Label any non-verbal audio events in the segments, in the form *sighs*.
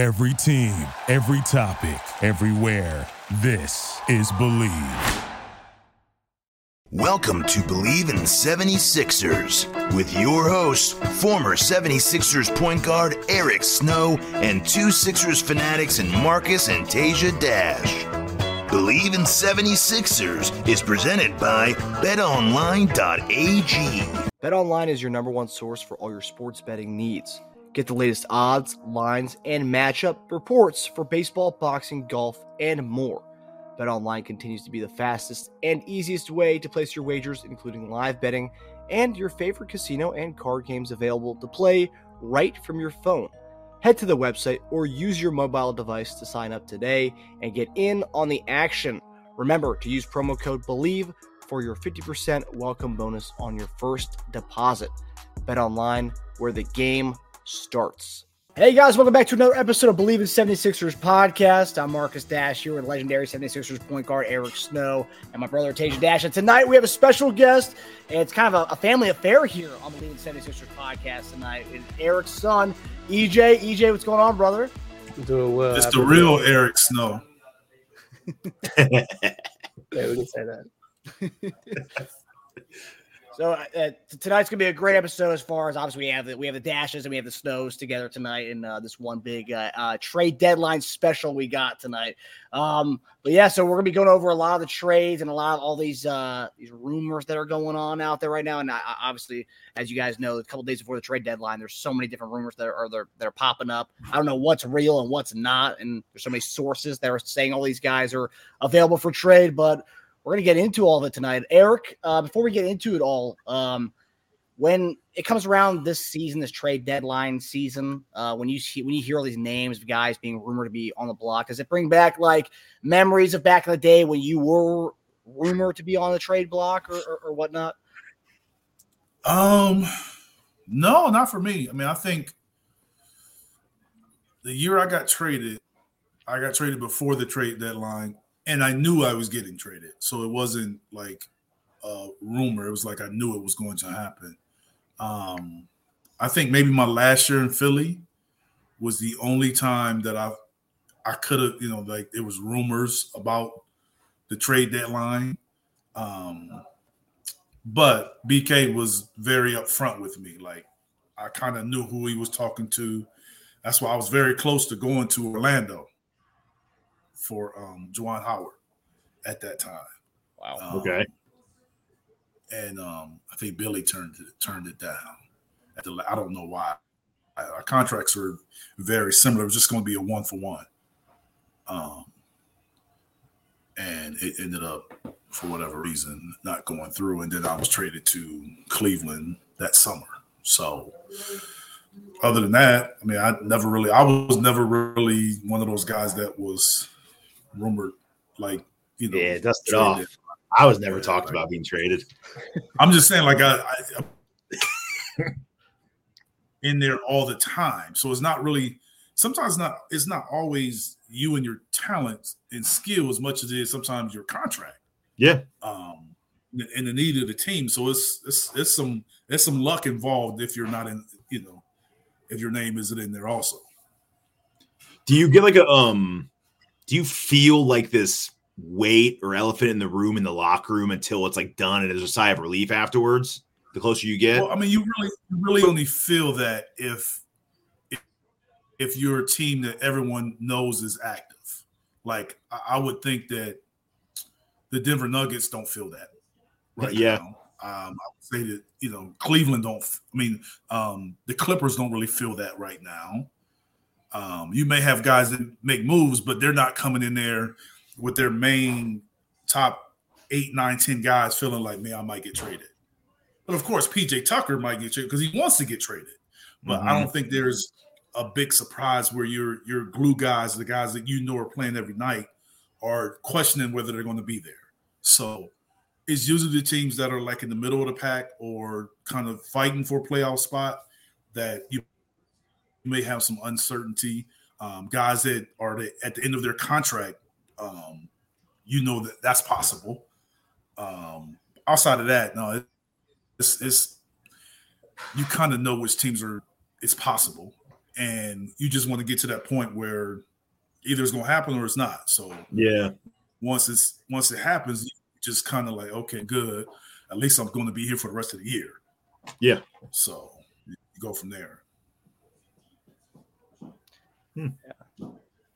Every team, every topic, everywhere. This is Bleav. Welcome to Bleav in 76ers with your hosts, former 76ers point guard Eric Snow and two Sixers fanatics in Marcus and Tasia Dash. Bleav in 76ers is presented by betonline.ag. BetOnline is your number one source for all your sports betting needs. Get the latest odds, lines, and matchup reports for baseball, boxing, golf, and more. BetOnline continues to be the fastest and easiest way to place your wagers, including live betting and your favorite casino and card games available to play right from your phone. Head to the website or use your mobile device to sign up today and get in on the action. Remember to use promo code BELIEVE for your 50% welcome bonus on your first deposit. BetOnline, where the game starts. Hey guys, welcome back to another episode of Bleav in 76ers podcast. I'm Marcus Dash here with legendary 76ers point guard Eric Snow and my brother Tasia Dash. And tonight we have a special guest, and it's kind of a, a family affair here on Bleav in 76ers podcast tonight. It's Eric's son, EJ. EJ, what's going on, brother? Doing well. It's the real Eric Snow. *laughs* yeah, we can say that. *laughs* So uh, uh, tonight's gonna be a great episode. As far as obviously we have the we have the dashes and we have the snows together tonight in uh, this one big uh, uh, trade deadline special we got tonight. Um, but yeah, so we're gonna be going over a lot of the trades and a lot of all these uh, these rumors that are going on out there right now. And I, obviously, as you guys know, a couple days before the trade deadline, there's so many different rumors that are, are that are popping up. I don't know what's real and what's not, and there's so many sources that are saying all these guys are available for trade, but we're going to get into all of it tonight. Eric, uh, before we get into it all, um, when it comes around this season, this trade deadline season, uh, when you see when you hear all these names of guys being rumored to be on the block, does it bring back like memories of back in the day when you were rumored to be on the trade block or, or, or whatnot? Um, no, not for me. I mean, I think the year I got traded, I got traded before the trade deadline and I knew I was getting traded. So it wasn't like a rumor. It was like I knew it was going to happen. Um, I think maybe my last year in Philly was the only time that I I could have, you know, like it was rumors about the trade deadline. Um, but BK was very upfront with me. Like I kind of knew who he was talking to. That's why I was very close to going to Orlando for um, Juwan Howard at that time. Wow. Um, okay. And um, I think Billy turned it turned it down. At the I don't know why. Our contracts were very similar. It was just going to be a one for one. Um, and it ended up, for whatever reason, not going through. And then I was traded to Cleveland that summer. So, other than that, I mean, I never really, I was never really one of those guys that was rumored like you know yeah dust it off. I was never yeah, talked like, about being traded. I'm just saying like i, I in there all the time. So it's not really sometimes not it's not always you and your talent and skill as much as it is sometimes your contract. Yeah. Um and the need of the team. So it's it's it's some it's some luck involved if you're not in you know if your name isn't in there also. Do you get like a um do you feel like this weight or elephant in the room in the locker room until it's like done and there's a sigh of relief afterwards? The closer you get. Well, I mean, you really, you really only feel that if, if if you're a team that everyone knows is active. Like I, I would think that the Denver Nuggets don't feel that right yeah. now. Um, I would say that you know Cleveland don't. I mean, um, the Clippers don't really feel that right now. Um, you may have guys that make moves, but they're not coming in there with their main top eight, nine, ten guys feeling like, man, I might get traded. But of course, PJ Tucker might get traded because he wants to get traded. But mm-hmm. I don't think there's a big surprise where your your glue guys, the guys that you know are playing every night, are questioning whether they're going to be there. So it's usually the teams that are like in the middle of the pack or kind of fighting for a playoff spot that you may have some uncertainty. Um, guys that are at the end of their contract, um, you know that that's possible. Um, outside of that, no, it's, it's you kind of know which teams are. It's possible, and you just want to get to that point where either it's going to happen or it's not. So yeah, once it's once it happens, you just kind of like, okay, good. At least I'm going to be here for the rest of the year. Yeah. So you go from there. Yeah.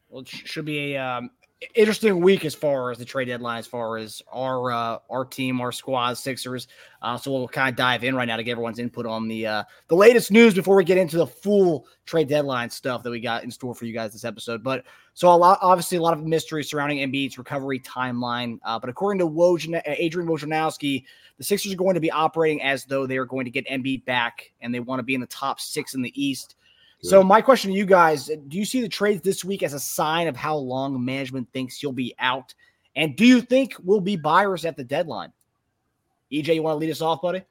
Well, it should be a um, interesting week as far as the trade deadline, as far as our uh, our team, our squad, Sixers. Uh, so we'll kind of dive in right now to get everyone's input on the uh, the latest news before we get into the full trade deadline stuff that we got in store for you guys this episode. But so a lot, obviously, a lot of mystery surrounding Embiid's recovery timeline. Uh, but according to Woj, Adrian Wojnarowski, the Sixers are going to be operating as though they are going to get Embiid back, and they want to be in the top six in the East. So my question to you guys: Do you see the trades this week as a sign of how long management thinks you'll be out? And do you think we'll be buyers at the deadline? EJ, you want to lead us off, buddy?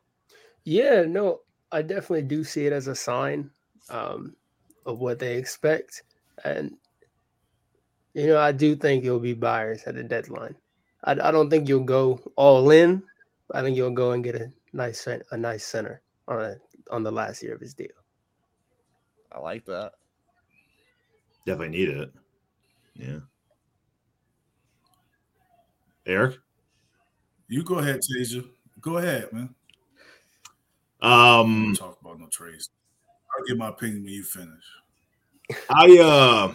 Yeah, no, I definitely do see it as a sign um, of what they expect, and you know, I do think you'll be buyers at the deadline. I, I don't think you'll go all in. I think you'll go and get a nice a nice center on a, on the last year of his deal. I like that. Definitely need it. Yeah. Eric? You go ahead, Tasia. Go ahead, man. Um talk about no trades. I'll give my opinion when you finish. I uh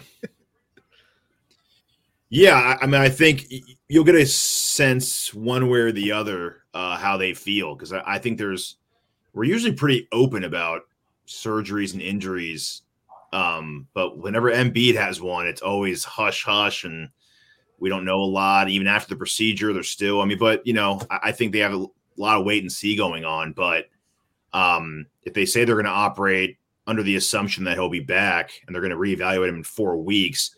yeah, I, I mean I think you'll get a sense one way or the other uh how they feel because I, I think there's we're usually pretty open about surgeries and injuries. Um, but whenever Embiid has one, it's always hush hush, and we don't know a lot. Even after the procedure, they're still. I mean, but you know, I, I think they have a lot of wait and see going on. But um, if they say they're going to operate under the assumption that he'll be back and they're going to reevaluate him in four weeks,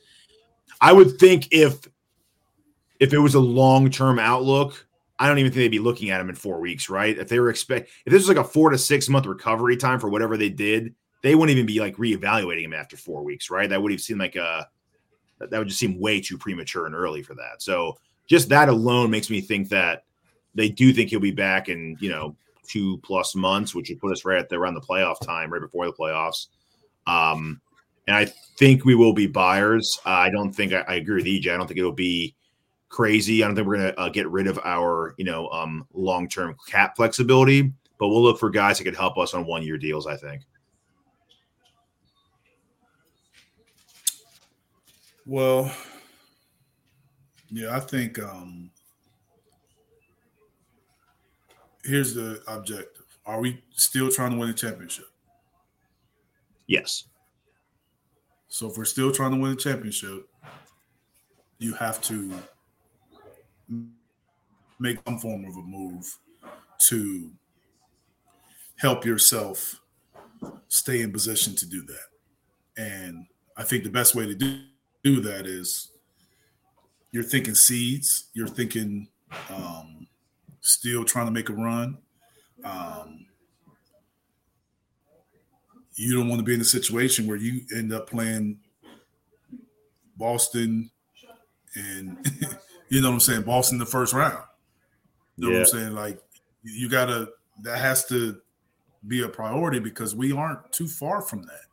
I would think if if it was a long term outlook, I don't even think they'd be looking at him in four weeks, right? If they were expect if this was like a four to six month recovery time for whatever they did, they wouldn't even be like reevaluating him after four weeks, right? That would have seemed like a that would just seem way too premature and early for that. So just that alone makes me think that they do think he'll be back in you know two plus months, which would put us right at the around the playoff time, right before the playoffs. Um, and I think we will be buyers. Uh, I don't think I, I agree with EJ. I don't think it'll be crazy. I don't think we're going to uh, get rid of our, you know, um, long term cap flexibility, but we'll look for guys that could help us on one year deals. I think. Well, yeah, I think um, here's the objective: Are we still trying to win a championship? Yes. So if we're still trying to win a championship, you have to make some form of a move to help yourself stay in position to do that. And I think the best way to do, do that is you're thinking seeds, you're thinking um, still trying to make a run. Um, you don't want to be in a situation where you end up playing Boston and *laughs* you know what I'm saying, Boston the first round. You know yeah. what I'm saying? Like you gotta that has to be a priority because we aren't too far from that,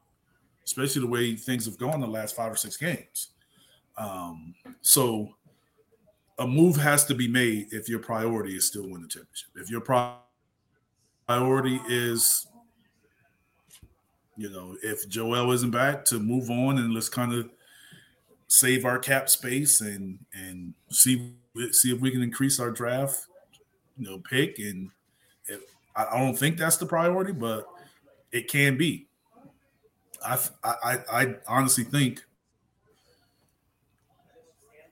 especially the way things have gone the last five or six games. Um, so a move has to be made if your priority is still win the championship. If your priority is, you know, if Joel isn't back, to move on and let's kind of save our cap space and and see see if we can increase our draft, you know, pick. And if, I don't think that's the priority, but it can be. I I I honestly think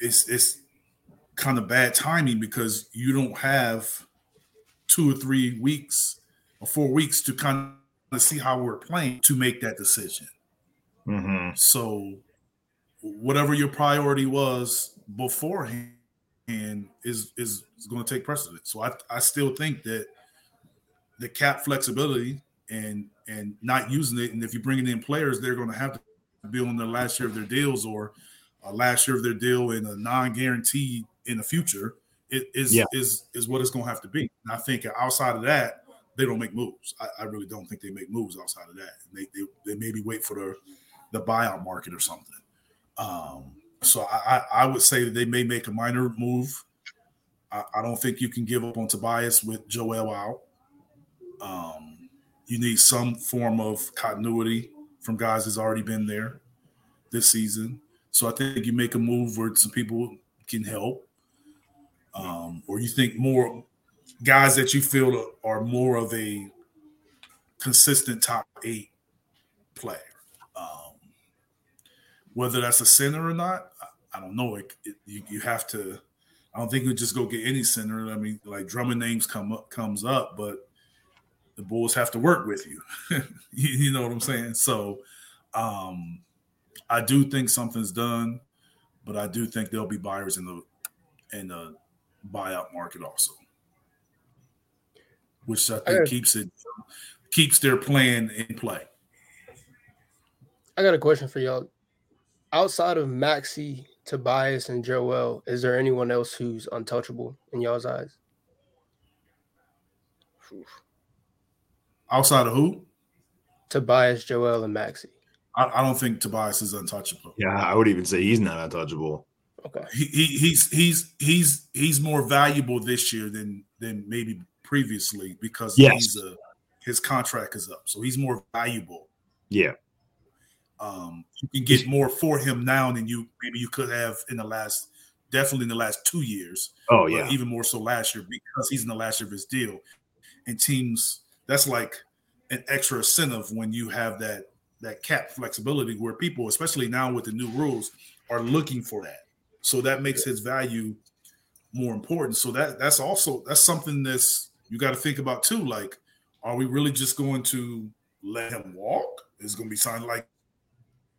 it's it's kind of bad timing because you don't have two or three weeks or four weeks to kind of see how we're playing to make that decision. Mm-hmm. So whatever your priority was beforehand is is, is going to take precedence. So I, I still think that the cap flexibility and and not using it, and if you're bringing in players, they're going to have to be on the last year of their deals or a last year of their deal in a non-guarantee in the future. It is yeah. is is what it's going to have to be. And I think outside of that, they don't make moves. I, I, really don't think they make moves outside of that. They, they they maybe wait for the the buyout market or something. Um, so I, I would say that they may make a minor move. I, I don't think you can give up on Tobias with Joel out. Um, you need some form of continuity from guys that's already been there this season. So I think you make a move where some people can help, um, or you think more guys that you feel are more of a consistent top eight player. Whether that's a center or not, I, I don't know. It, it, you, you have to. I don't think you just go get any center. I mean, like Drummond names come up comes up, but the Bulls have to work with you. *laughs* you, you know what I'm saying? So um, I do think something's done, but I do think there'll be buyers in the in the buyout market also, which I think I keeps it keeps their plan in play. I got a question for y'all. Outside of Maxey, Tobias, and Joel, is there anyone else who's untouchable in y'all's eyes? Outside of who? Tobias, Joel, and Maxey. I, I, don't think Tobias is untouchable. Yeah, I would even say he's not untouchable. Okay. He, he, he's he's he's he's more valuable this year than than maybe previously because yes. he's a, his contract is up, so he's more valuable. Yeah. Um, you can get more for him now than you maybe you could have in the last, definitely in the last two years. Oh yeah, even more so last year because he's in the last year of his deal, and teams that's like an extra incentive when you have that that cap flexibility where people, especially now with the new rules, are looking for that. So that makes his value more important. So that that's also that's something that's you got to think about too. Like, are we really just going to let him walk? Is going to be signed like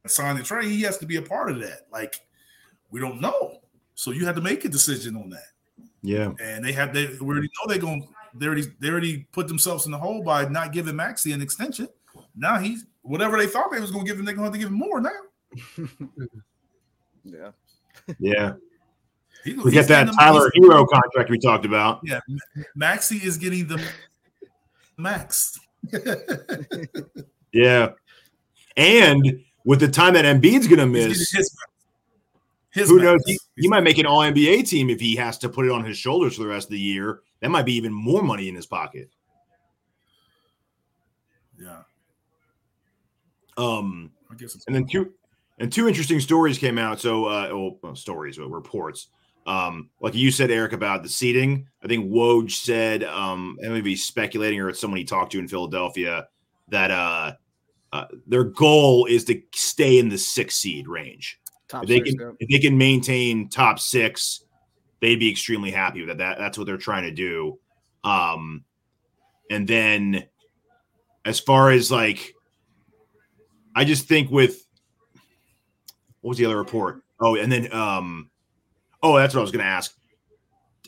sign and trade? He has to be a part of that. Like, we don't know. So you had to make a decision on that. Yeah. And they have they we already know they're going they already they already put themselves in the hole by not giving Maxey an extension. Now he's whatever they thought they was going to give him, they're going to have to give him more now. *laughs* yeah. Yeah. *laughs* He, we get that Tyler Herro contract we talked about. Yeah. Maxey is getting the max. *laughs* yeah. And with the time that Embiid's going to miss, his, his who knows? He, he might make an all NBA team if he has to put it on his shoulders for the rest of the year. That might be even more money in his pocket. Yeah. Um, I guess and then two and two interesting stories came out. So, uh, well, stories, but reports. Um, like you said, Eric, about the seating. I think Woj said, um, and maybe speculating or it's someone he talked to in Philadelphia that uh, uh, their goal is to stay in the six seed range. Top if they six, can, yeah. if they can maintain top six, they'd be extremely happy with that. that that's what they're trying to do. Um, and then as far as like I just think with what was the other report? Oh, and then um oh, that's what I was going to ask.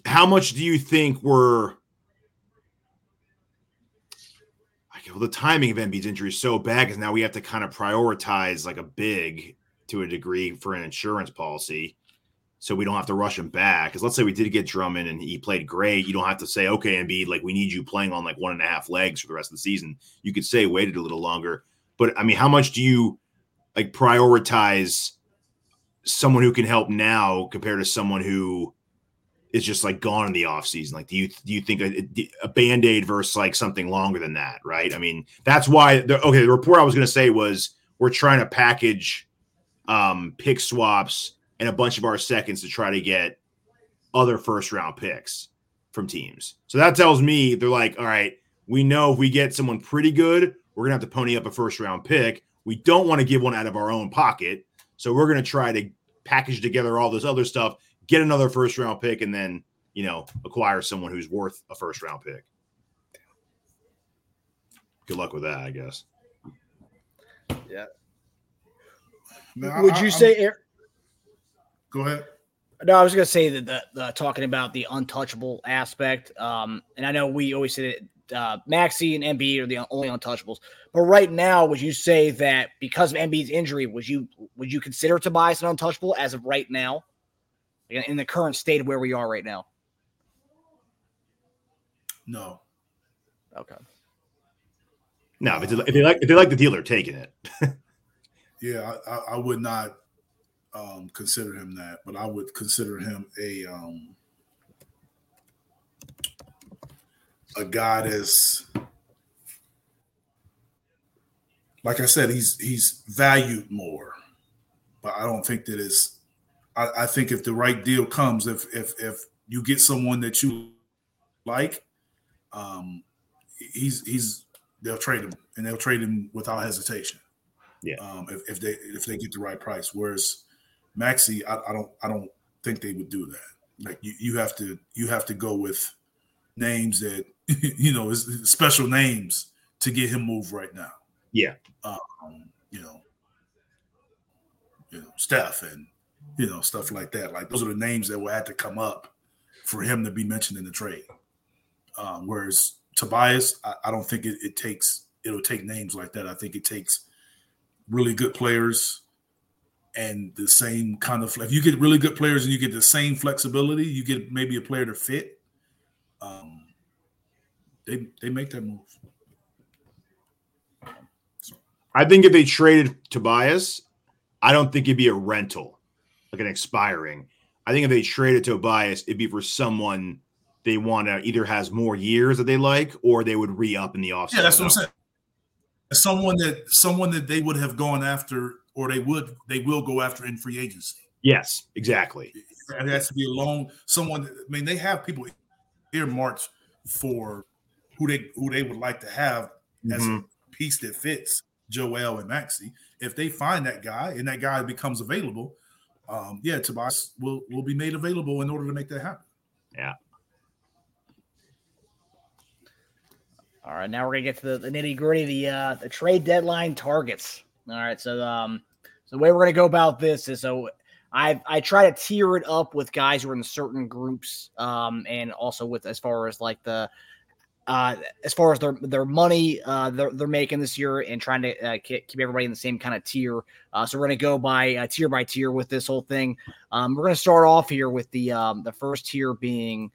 How much do you think were well, the timing of Embiid's injury is so bad because now we have to kind of prioritize like a big to a degree for an insurance policy so we don't have to rush him back. Because let's say we did get Drummond and he played great, you don't have to say, okay, Embiid, like we need you playing on like one and a half legs for the rest of the season. You could say waited a little longer. But I mean, how much do you like prioritize someone who can help now compared to someone who is just like gone in the offseason? Like, do you do you think a, a band aid versus like something longer than that? Right. I mean, that's why. The, okay, the report I was going to say was we're trying to package um, pick swaps and a bunch of our seconds to try to get other first round picks from teams. So that tells me they're like, all right, we know if we get someone pretty good, we're to have to pony up a first round pick. We don't want to give one out of our own pocket. So we're to try to package together all this other stuff, get another first round pick, and then, you know, acquire someone who's worth a first round pick. Good luck with that, I guess. Yeah. Would you I, say, Eric? Go ahead. No, I was going to say that the, the, talking about the untouchable aspect, um, and I know we always say that uh, Maxey and Embiid are the only untouchables. But right now, would you say that because of Embiid's injury, would you would you consider Tobias an untouchable as of right now, in the current state of where we are right now? No. Okay. No, if they, if they like if they like the deal, they're taking it. *laughs* Yeah, I, I, I would not um, consider him that, but I would consider him a um, a guy that's like I said, he's he's valued more, but I don't think that is. I, I think if the right deal comes, if if if you get someone that you like, um, he's he's they'll trade him and they'll trade him without hesitation. Yeah. Um, if, if they if they get the right price, whereas Maxey, I, I don't I don't think they would do that. Like you, you have to you have to go with names that *laughs* you know is special names to get him moved right now. Yeah. Um, you know, you know, Steph and you know, stuff like that. Like those are the names that will have to come up for him to be mentioned in the trade. Um, whereas Tobias, I, I don't think it, it takes it'll take names like that. I think it takes really good players and the same kind of if you get really good players and you get the same flexibility, you get maybe a player to fit. Um, they they make that move. I think if they traded Tobias, I don't think it'd be a rental, like an expiring. I think if they traded Tobias, it'd be for someone they want to either has more years that they like, or they would re up in the offseason. Yeah, that's what I'm saying. Someone that someone that they would have gone after, or they would they will go after in free agency. Yes, exactly. It has to be a long someone. I mean, they have people earmarked for who they who they would like to have as Mhm. a piece that fits Joel and Maxey. If they find that guy and that guy becomes available, um, yeah, Tobias will will be made available in order to make that happen. Yeah. All right, now we're gonna get to the, the nitty gritty, the uh, the trade deadline targets. All right, so um, so the way we're gonna go about this is so I I try to tier it up with guys who are in certain groups, um, and also with as far as like the uh, as far as their their money uh, they're, they're making this year and trying to uh, keep everybody in the same kind of tier. Uh, so we're gonna go by uh, tier by tier with this whole thing. Um, we're gonna start off here with the um, the first tier being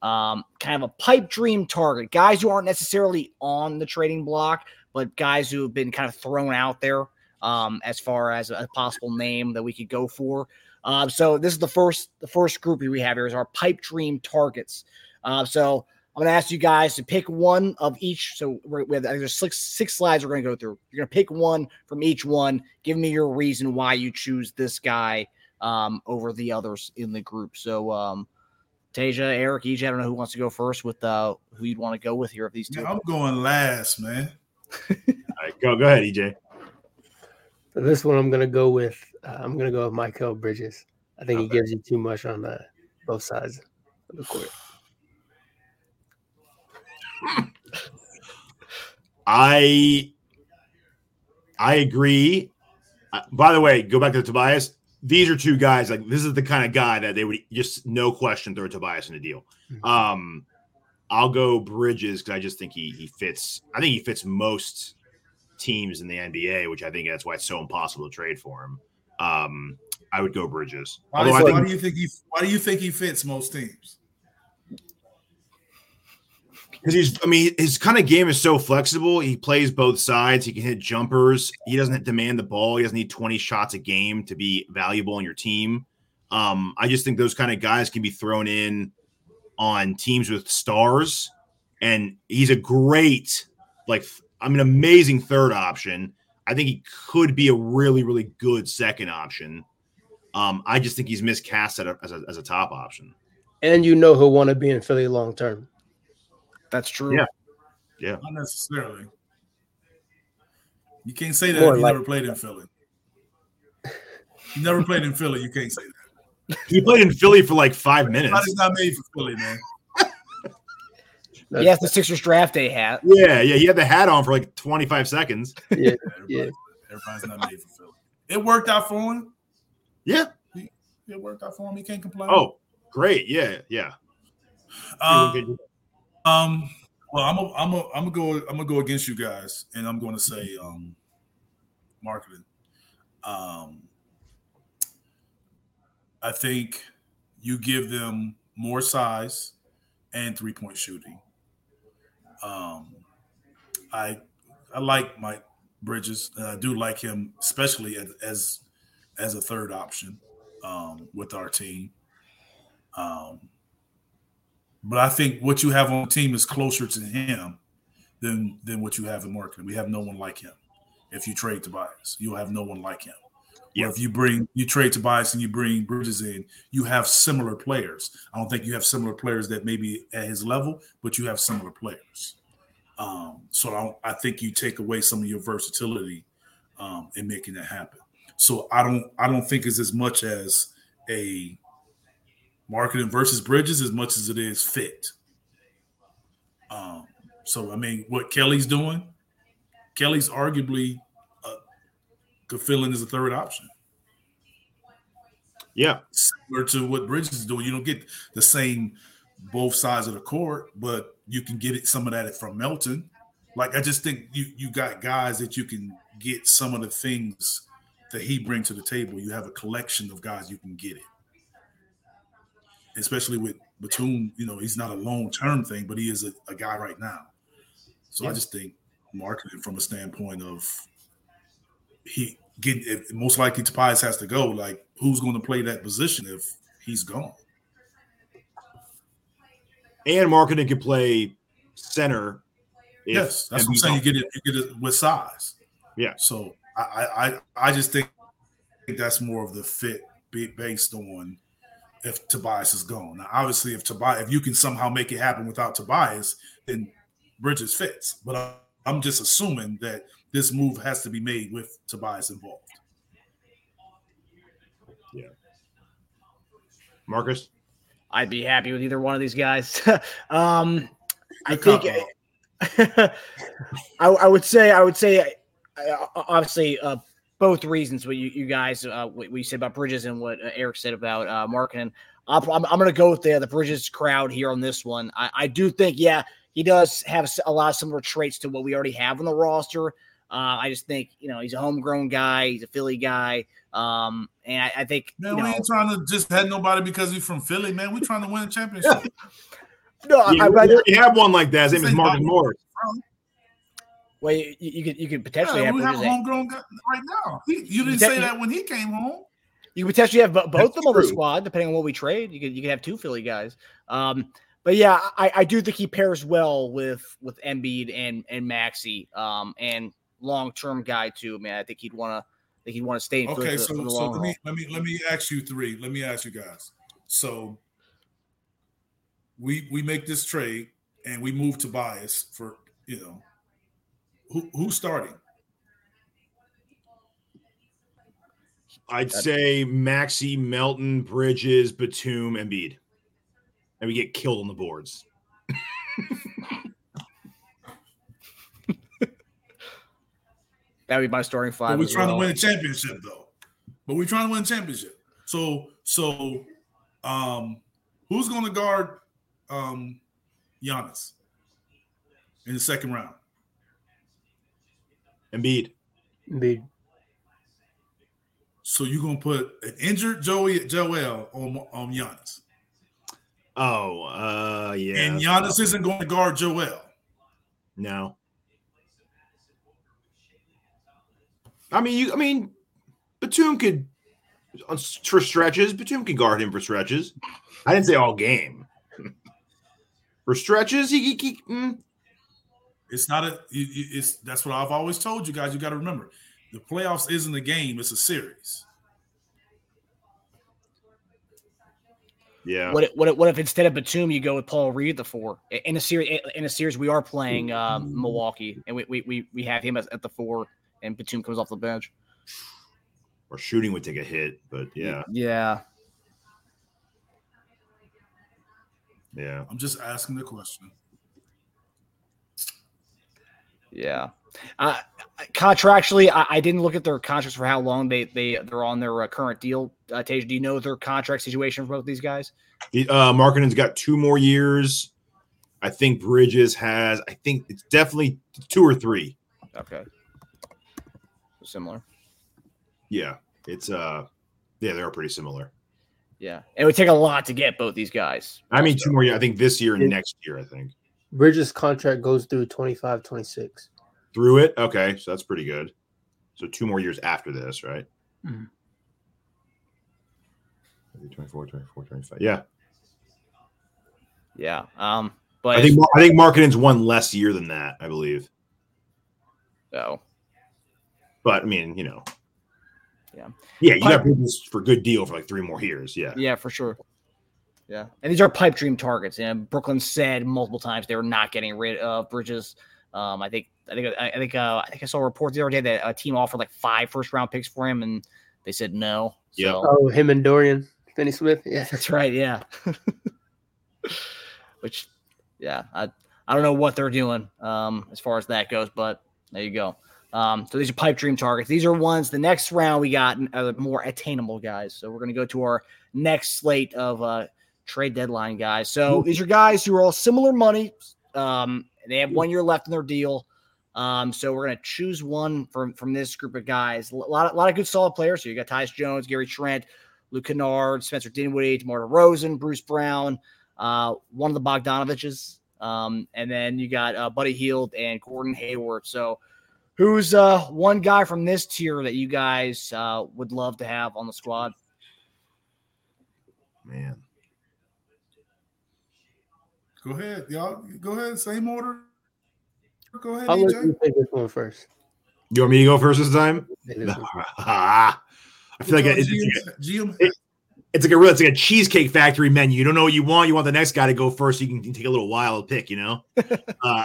um, kind of a pipe dream target. Guys who aren't necessarily on the trading block, but guys who have been kind of thrown out there um, as far as a possible name that we could go for. Uh, so this is the first the first group we have here is our pipe dream targets. So I'm going to ask you guys to pick one of each. So we're, we have there's six six slides we're going to go through. You're going to pick one from each one. Give me your reason why you choose this guy um, over the others in the group. So um, Tasia, Eric, EJ, I don't know who wants to go first with uh, who you'd want to go with here of these two. Yeah, I'm going last, man. *laughs* All right, go go ahead, EJ. For this one, I'm gonna go with uh, I'm gonna go with Mikal Bridges. I think he gives you too much on uh, both sides of the court. I I agree. Uh, by the way, go back to Tobias. These are two guys like this is the kind of guy that they would just no question throw Tobias in a deal. Mhm. Um, I'll go Bridges because I just think he he fits. I think he fits most teams in the NBA, which I think that's why it's so impossible to trade for him. Um, I would go Bridges. Why, Although I why do you think he why do you think he fits most teams? Because he's, I mean, his kind of game is so flexible. He plays both sides. He can hit jumpers. He doesn't demand the ball. He doesn't need 20 shots a game to be valuable on your team. Um, I just think those kind of guys can be thrown in on teams with stars. And he's a great, like, I'm an amazing third option. I think he could be a really, really good second option. Um, I just think he's miscast as, a, as a top option. And you know he'll want to be in Philly long term. That's true. Yeah. Yeah. Not necessarily. You can't say that More if you like- never played in Philly. You never played in Philly. You can't say that. *laughs* He played in Philly for like five minutes. Everybody's not made for Philly, man. That's- Yes, the Sixers draft day hat. Yeah, yeah, he had the hat on for like 25 seconds. *laughs* yeah, Everybody- yeah. Everybody's not made for Philly. It worked out for him. Yeah. It worked out for him. He can't complain. Oh, great. Yeah, yeah. Um, Um, well, I'm a, I'm a, I'm gonna go I'm gonna go against you guys, and I'm going to say um, Markkanen. Um, I think you give them more size and three point shooting. Um, I I like Mike Bridges. Uh, I do like him, especially as as, as a third option um, with our team. Um, but I think what you have on the team is closer to him than than what you have in Markkanen. We have no one like him. If you trade Tobias, you'll have no one like him. Yeah. Or if you bring you trade Tobias and you bring Bridges in, you have similar players. I don't think you have similar players that maybe at his level, but you have similar players. Um, so I, I, think you take away some of your versatility um, in making that happen. So I don't I don't think it's as much as a Markkanen versus Bridges as much as it is fit. Um, so I mean, what Kelly's doing, Kelly's arguably uh, could fill in as a third option. Yeah, similar to what Bridges is doing. You don't get the same both sides of the court, but you can get it some of that from Melton. Like I just think you you got guys that you can get some of the things that he brings to the table. You have a collection of guys you can get it especially with Batum. You know, he's not a long term thing, but he is a, a guy right now. So yeah. I just think Markkanen from a standpoint of he get most likely Tobias has to go. Like, who's going to play that position if he's gone? And Markkanen can play center. yes, that's what I'm saying. You get it, you get it with size. Yeah. So I, I, I just think that's more of the fit based on if Tobias is gone. Now, obviously, if Tobias, if you can somehow make it happen without Tobias, then Bridges fits. But I'm just assuming that this move has to be made with Tobias involved. Yeah. Marcus, I'd be happy with either one of these guys. *laughs* um, I think *laughs* I, I, would say I would say uh, obviously uh, both reasons what you, you guys uh, what you said about Bridges and what uh, Eric said about uh, Markkanen. I'm, I'm, I'm going to go with the the Bridges crowd here on this one. I, I do think yeah he does have a lot of similar traits to what we already have on the roster. Uh, I just think you know he's a homegrown guy, he's a Philly guy, um, and I, I think man, we know, ain't trying to just have nobody because he's from Philly, man. We're trying to win a *laughs* championship. no, yeah, I, I, you have one like that. His name is Marcus Morris. Well, you, you could you could potentially yeah, have, we have a homegrown guy right now. He, you didn't say that when he came home. You could potentially have both of them on the squad, depending on what we trade. You could you could have two Philly guys. Um, but yeah, I, I do think he pairs well with with Embiid and and Maxey, um, and long term guy too. Man, I think he'd want to. I think he'd want to stay in. Okay, so, so let me let me let me ask you three. Let me ask you guys. So we we make this trade and we move Tobias for you know who, who's starting? I'd say Maxey, Melton, Bridges, Batum, Embiid. And we get killed on the boards. *laughs* That'd be my starting five. But we're trying well. to win a championship, though. But we're trying to win a championship. So, so, um, who's going to guard um Giannis in the second round? Embiid. Embiid. So you're gonna put an injured Joey Joel on on Giannis. Oh, uh, yeah. And Giannis isn't going to guard Joel. No. I mean, you. I mean, Batum could for stretches. Batum could guard him for stretches. I didn't say all game. *laughs* for stretches, he, he, he mm, it's not a. It's that's what I've always told you guys. You got to remember, the playoffs isn't a game; it's a series. Yeah. What if, what if, what if instead of Batum you go with Paul Reed the four in a series? In a series, we are playing um, Milwaukee, and we, we we we have him at, at the four, and Batum comes off the bench. Or shooting would take a hit, but yeah, yeah, yeah. I'm just asking the question. Yeah. Uh, contractually, I, I, didn't look at their contracts for how long they they they're on their uh, current deal. Uh, Tage, do you know their contract situation for both these guys? Uh, Markkanen's got two more years. I think Bridges has. I think it's definitely two or three. Okay. Similar. Yeah, it's uh, yeah, they're pretty similar. Yeah, it would take a lot to get both these guys. I mean, two more years. I think this year and next year. I think Bridges' contract goes through 25 26. through it. Okay, so that's pretty good. So two more years after this, right? Mhm. 24, 24, 25. Yeah. Yeah. Um, but I think I think Markkanen's one less year than that, I believe. so But I mean, you know. Yeah. Yeah, you got Pipe- people for good deal for like three more years. Yeah. yeah, for sure. Yeah, and these are pipe dream targets. And Brooklyn said multiple times they were not getting rid of Bridges. Um, I think I think I think uh, I think I saw a report the other day that a team offered like five first round picks for him, and they said no. Yep. So- Oh, him and Dorian Finney Smith. Yeah. *laughs* That's right. Yeah. *laughs* Which, yeah, I I don't know what they're doing um, as far as that goes, but there you go. Um, so these are pipe dream targets. These are ones. The next round we got uh, more attainable guys. So we're gonna go to our next slate of uh, trade deadline guys. So these are guys who are all similar money. Um, they have one year left in their deal. Um, so we're gonna choose one from from this group of guys. A lot, a lot of good solid players. So you got Tyus Jones, Gary Trent, Luke Kennard, Spencer Dinwiddie, DeMar DeRozan, Bruce Brown, uh, one of the Bogdanoviches, um, and then you got uh, Buddy Hield and Gordon Hayward. So, who's uh, one guy from this tier that you guys uh, would love to have on the squad? Man. Go ahead, y'all. Go ahead. Same order. Go ahead, I'll let you take this one first. You want me to go first this time? Take *laughs* this. *laughs* I feel like it's, it's, GM, GM it- it's like a real, it's like a cheesecake factory menu. You don't know what you want. You want the next guy to go first. So you can take a little while to pick. You know, *laughs* uh,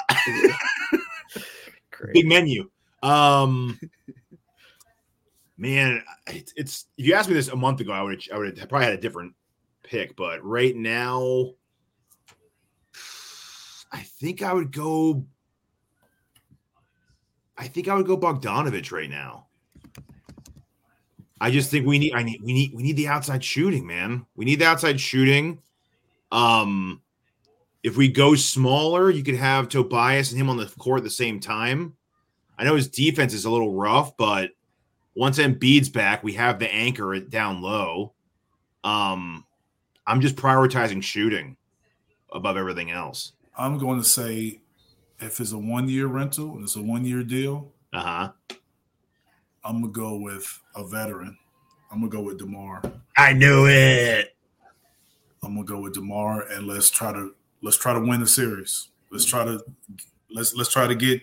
big menu. Um, man, it's, it's if you asked me this a month ago, I would I would have probably had a different pick. But right now, I think I would go. I think I would go Bogdanovich right now. I just think we need I need we need we need the outside shooting, man. We need the outside shooting. Um if we go smaller, you could have Tobias and him on the court at the same time. I know his defense is a little rough, but once Embiid's back, we have the anchor down low. Um I'm just prioritizing shooting above everything else. I'm going to say if it's a one year rental and it's a one year deal, Uh-huh. I'm gonna go with a veteran. I'm gonna go with Demar. I knew it. I'm gonna go with Demar, and let's try to let's try to win the series. Let's try to let's let's try to get.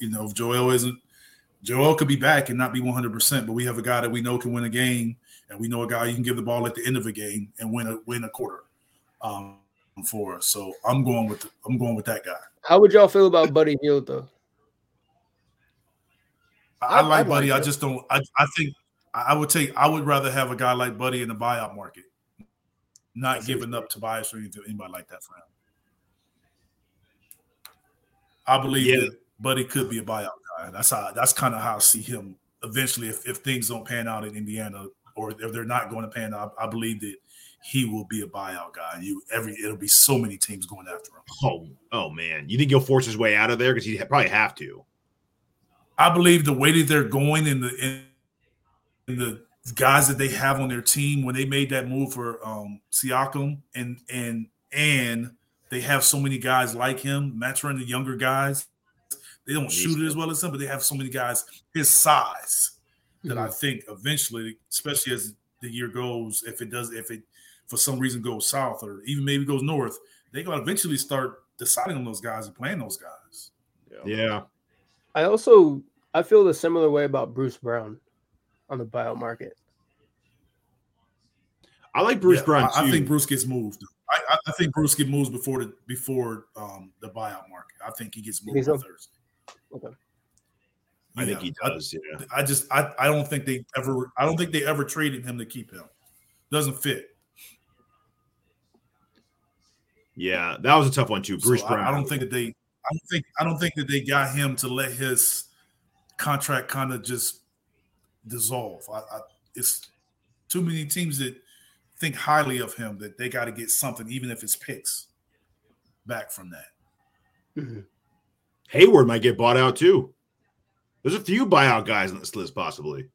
You know, if Joel isn't Joel could be back and not be 100, percent but we have a guy that we know can win a game, and we know a guy you can give the ball at the end of a game and win a win a quarter. Um, for so I'm going with I'm going with that guy. How would y'all feel about Buddy Hield though? I, I- I like I'd Buddy. like I just don't. I, I think I I would take. I would rather have a guy like Buddy in the buyout market, not giving up Tobias or anything, anybody like that for him. I believe Yeah. that Buddy could be a buyout guy. That's how. That's kind of how I see him eventually. If, if things don't pan out in Indiana, or if they're not going to pan out, I believe that he will be a buyout guy. You every it'll be so many teams going after him. Oh, oh man. You think he'll force his way out of there? Because he'd probably have to. I believe the way that they're going in the in, in the guys that they have on their team when they made that move for um Siakam and and and they have so many guys like him, Mathurin, the younger guys. They don't shoot it as well as him, but they have so many guys his size that I think eventually, especially as the year goes, if it does, if it for some reason goes south or even maybe goes north, they gonna eventually start deciding on those guys and playing those guys. Yeah. yeah. I also I feel the similar way about Bruce Brown on the buyout market. I like Bruce Yeah, Brown I, I think Bruce gets moved. I, I, I think Bruce gets moved before the before um, the buyout market. I think he gets moved think on? Thursday. Okay. I think he does. Yeah. I, I just I, I don't think they ever I don't think they ever traded him to keep him. Doesn't fit. Yeah. That was a tough one too. Bruce So Brown. I, I don't think that they I don't think I don't think that they got him to let his contract kind of just dissolve. I, I, it's too many teams that think highly of him that they got to get something, even if it's picks, back from that. Mhm. Hayward might get bought out too. There's a few buyout guys on this list, possibly.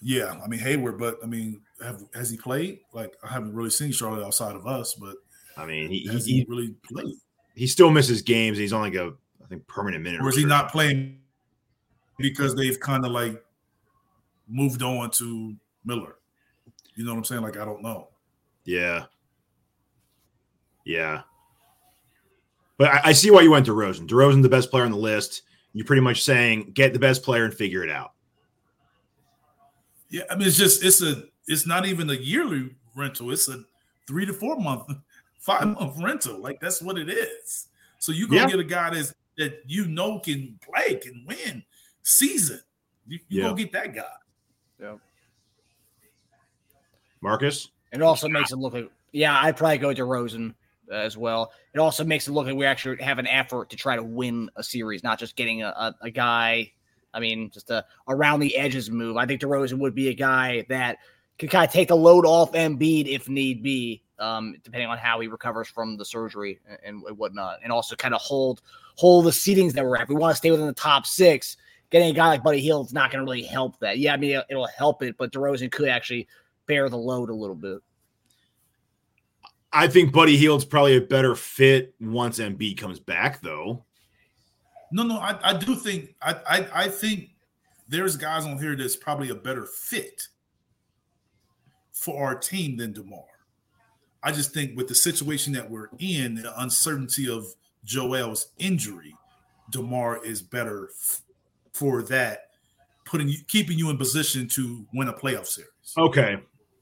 Yeah, I mean Hayward, but I mean, have, has he played? Like I haven't really seen Charlotte outside of us, but I mean, he, he, he really played? he still misses games. He's on like a I think permanent minute. Or is he not playing because they've kind of like moved on to Miller? You know what I'm saying? Like I don't know. Yeah. Yeah. But I, I see why you went to Rosen. DeRozan, the best player on the list. You're pretty much saying get the best player and figure it out. Yeah, I mean it's just it's a it's not even a yearly rental. It's a three to four month, *laughs* five mm. month rental. Like that's what it is. So you gonna Yeah. get a guy that's that you know can play, can win season. You, you Yeah. gonna get that guy. Yeah. Marcus? It also makes it look like, yeah, I'd probably go DeRozan as well. It also makes it look like we actually have an effort to try to win a series, not just getting a, a, a guy. I mean, just a around the edges move. I think DeRozan would be a guy that could kind of take the load off Embiid if need be, um, depending on how he recovers from the surgery and, and whatnot, and also kind of hold hold the seedings that we're at. We want to stay within the top six. Getting a guy like Buddy Hield is not going to really help that. Yeah, I mean it'll, it'll help it, but DeRozan could actually bear the load a little bit. I think Buddy Hield's probably a better fit once Embiid comes back, though. No, no, I, I do think I, I I think there's guys on here that's probably a better fit for our team than DeMar. I just think with the situation that we're in, the uncertainty of Joel's injury, DeMar is better f- for that, putting you keeping you in position to win a playoff series. Okay.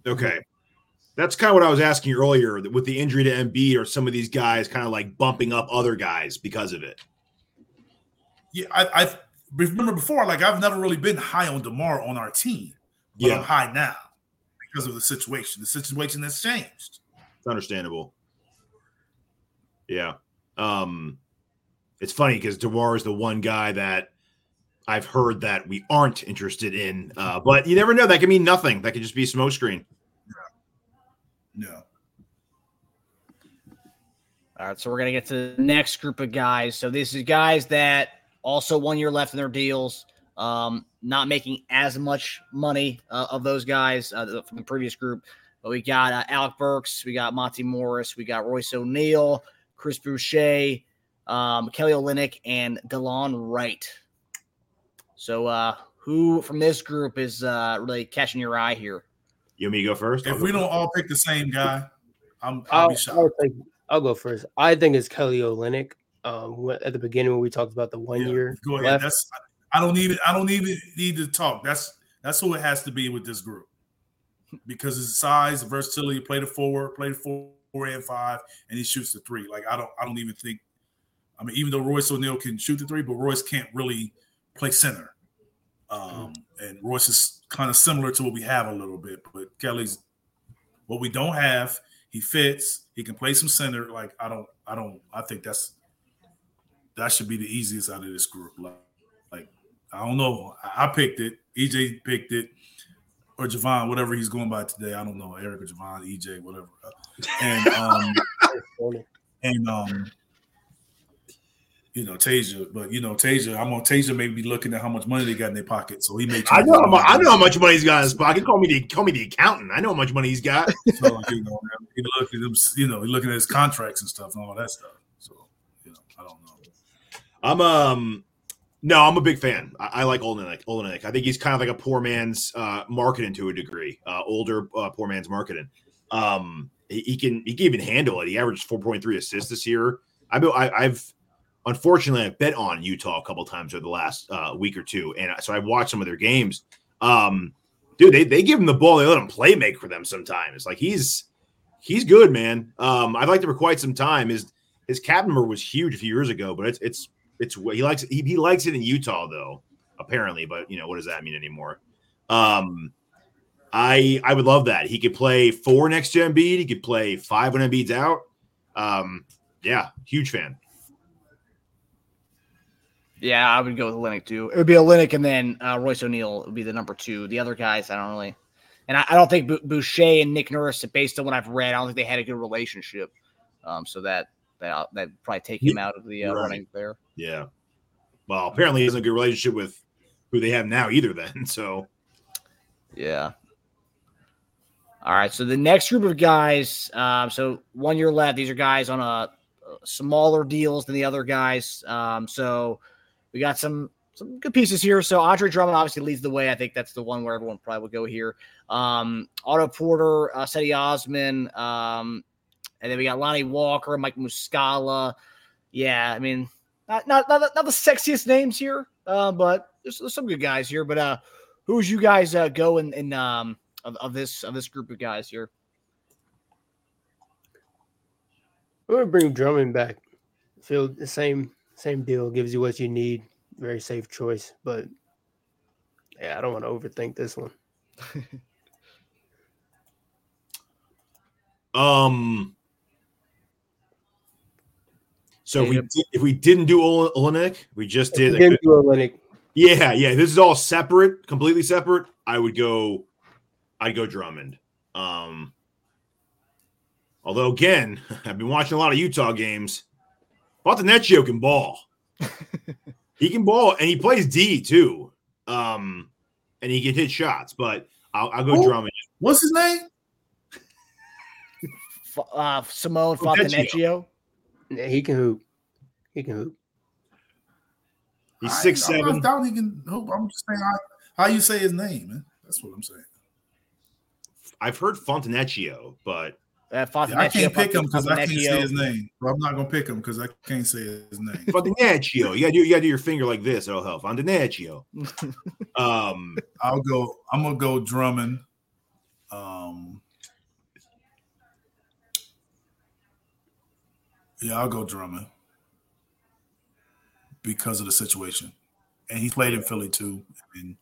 Okay. That's kind of what I was asking earlier. With the injury to Embiid, or some of these guys kind of like bumping up other guys because of it? Yeah, I, I remember before, like I've never really been high on DeMar on our team, but Yeah. I'm high now because of the situation. The situation has changed. It's understandable. Yeah. Um, it's funny because DeMar is the one guy that I've heard that we aren't interested in. Uh, but you never know. That could mean nothing. That could just be smokescreen. Yeah. No. All right, so we're gonna get to the next group of guys. So this is guys that also one year left in their deals, um, not making as much money uh, of those guys uh, from the previous group. But we got uh, Alec Burks, we got Monty Morris, we got Royce O'Neale, Chris Boucher, um, Kelly Olynyk, and Delon Wright. So uh, who from this group is uh, really catching your eye here? You want me to go first? If we don't all pick the same guy, I'm I'll I'll, be shocked. I'll, take, I'll go first. I think it's Kelly Olynyk. Um, at the beginning when we talked about the one Yeah, year Go ahead. left, That's I don't even I don't even need to talk. That's that's who it has to be with this group. Because his size, versatility, play the forward, play the four, four and five, and he shoots the three. Like I don't I don't even think I mean, even though Royce O'Neale can shoot the three, but Royce can't really play center. Um, and Royce is kind of similar to what we have a little bit, but Kelly's what we don't have. He fits. He can play some center. Like I don't, I don't. I think that's that should be the easiest out of this group. Like I don't know. I, picked it. EJ picked it, or Javon, whatever he's going by today. I don't know. Eric or Javon, EJ, whatever. And *laughs* um, and um, you know, Tasia, but you know, Tasia, I'm on Tasia may be looking at how much money they got in their pocket. So he may I know. How much, I know how much money he's got in his pocket. Call me the call me the accountant. I know how much money he's got. *laughs* So, you know, he look at them, you know, he's looking at his contracts and stuff and all that stuff. So, you know, I don't know. I'm um no, I'm a big fan. I, I like Olynyk. Olynyk. I think he's kind of like a poor man's uh, Markkanen to a degree. Uh, older uh, poor man's Markkanen. Um, he, he can he can even handle it. He averaged 4.3 assists this year. I, I I've unfortunately I've bet on Utah a couple times over the last uh, week or two, and so I've watched some of their games. Um, dude, they, they give him the ball, they let him play make for them sometimes. Like he's he's good, man. Um, I've liked him for quite some time. His his cap number was huge a few years ago, but it's it's it's he likes he, he likes it in Utah though, apparently. But you know what does that mean anymore? Um, I I would love that. He could play four next to Embiid. He could play five when Embiid's out. Um, yeah, huge fan. Yeah, I would go with Olynyk too. It would be Olynyk and then uh, Royce O'Neale would be the number two. The other guys, I don't really, and I, I don't think B- Boucher and Nick Nurse, based on what I've read, I don't think they had a good relationship. Um, so that that that probably take him out of the uh, Right. running there. Yeah. Well, apparently he has a good relationship with who they have now either. Then *laughs* so Yeah. All right. So the next group of guys, um, so one year left. These are guys on a smaller deals than the other guys. Um, so we got some some good pieces here. So Andre Drummond obviously leads the way. I think that's the one where everyone probably would go here. Um, Otto Porter, uh, Cedi Osman, um, and then we got Lonnie Walker, Mike Muscala. Yeah, I mean, not not not, not the sexiest names here, uh, but there's, there's, some good guys here. But uh, who's you guys uh, go in, in um of, of this of this group of guys here? I'm gonna bring Drummond back. Feel the same same deal. Gives you what you need. Very safe choice, but yeah, I don't want to overthink this one. *laughs* um. So if we did, if we didn't do Olynyk, we just did. We didn't do Olynyk. Yeah, yeah. This is all separate, completely separate. I would go. I'd go Drummond. Um. Although again, *laughs* I've been watching a lot of Utah games. Fontenecchio can ball. *laughs* he can ball, and he plays D too. Um, and he can hit shots. But I'll, I'll go Who? Drummond. What's his name? uh, Simone Fontenecchio. Yeah, he can hoop. He can hoop. He's six I, seven. I doubt he can hoop. I'm just saying how, how you say his name, man. That's what I'm saying. I've heard Fontenecchio, but uh, yeah, I can't pick him because I can't say his name. But I'm not gonna pick him because I can't say his name. Fontenecchio. You gotta do you gotta do your finger like this. Oh hell, Fontenecchio. *laughs* um, I'll go. I'm gonna go Drummond. Um, yeah, I'll go Drummond because of the situation, and he played in Philly too. And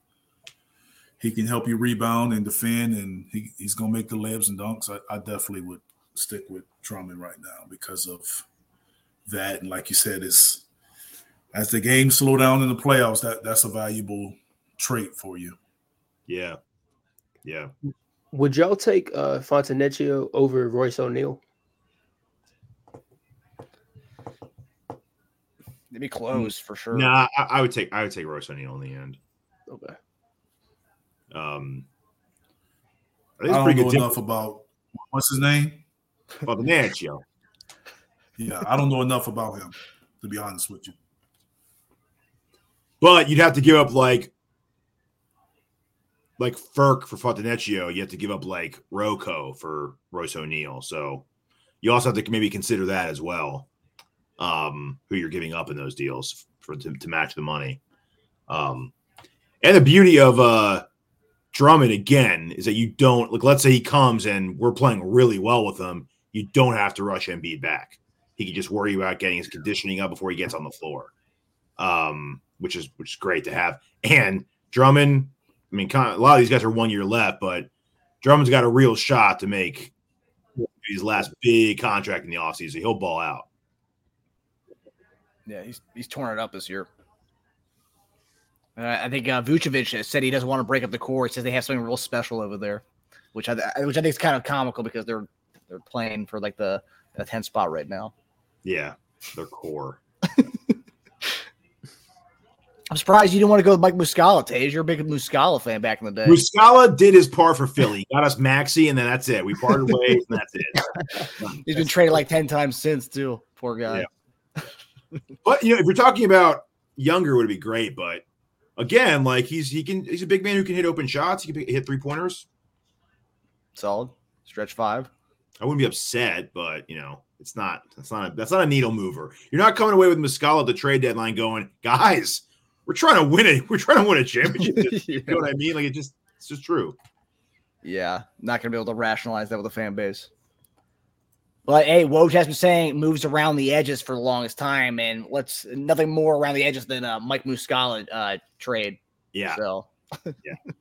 he can help you rebound and defend, and he, he's going to make the layups and dunks. I, I, definitely would stick with Drummond right now because of that. And like you said, it's as the game slow down in the playoffs, that that's a valuable trait for you. Yeah, yeah. Would y'all take uh, Fontenecchio over Royce O'Neale? They'd be close for sure. Nah, I, I would take I would take Royce O'Neale in the end. Okay. Um, I, I don't know enough about what's his name. Fontenecchio. yeah, I don't know enough about him to be honest with you. But you'd have to give up like like Ferk for Fontenecchio. You have to give up like Rocco for Royce O'Neale. So you also have to maybe consider that as well. Um, who you're giving up in those deals for to, to match the money. Um, and the beauty of uh Drummond again is that you don't like. Let's say he comes and we're playing really well with him. You don't have to rush Embiid back. He can just worry about getting his conditioning up before he gets on the floor, um, which is which is great to have. And Drummond, I mean, kind of, a lot of these guys are one year left, but Drummond's got a real shot to make his last big contract in the offseason. He'll ball out. Yeah, he's he's torn it up this year. Uh, I think uh, Vucevic said he doesn't want to break up the core. He says they have something real special over there, which I which I think is kind of comical because they're they're playing for like the, the 10th spot right now. Yeah, their core. *laughs* I'm surprised you didn't want to go with Mike Muscala, Tage. You're a big Muscala fan back in the day. Muscala did his part for Philly. Got us Maxey, and then that's it. We parted ways, and that's it. *laughs* He's been traded like 10 times since, too. Poor guy. Yeah. But, you know, if you're talking about younger, would be great, but again, like he's he can he's a big man who can hit open shots. He can hit three pointers. Solid stretch five. I wouldn't be upset, but you know, it's not that's not a, that's not a needle mover. You're not coming away with Muscala at the trade deadline going, guys, we're trying to win it. We're trying to win a championship. *laughs* yeah. You know what I mean? Like it just it's just true. Yeah, not gonna be able to rationalize that with a fan base. But hey, Woj has been saying moves around the edges for the longest time, and let's nothing more around the edges than a Mike Muscala uh, trade. Yeah. So *laughs* yeah. *laughs*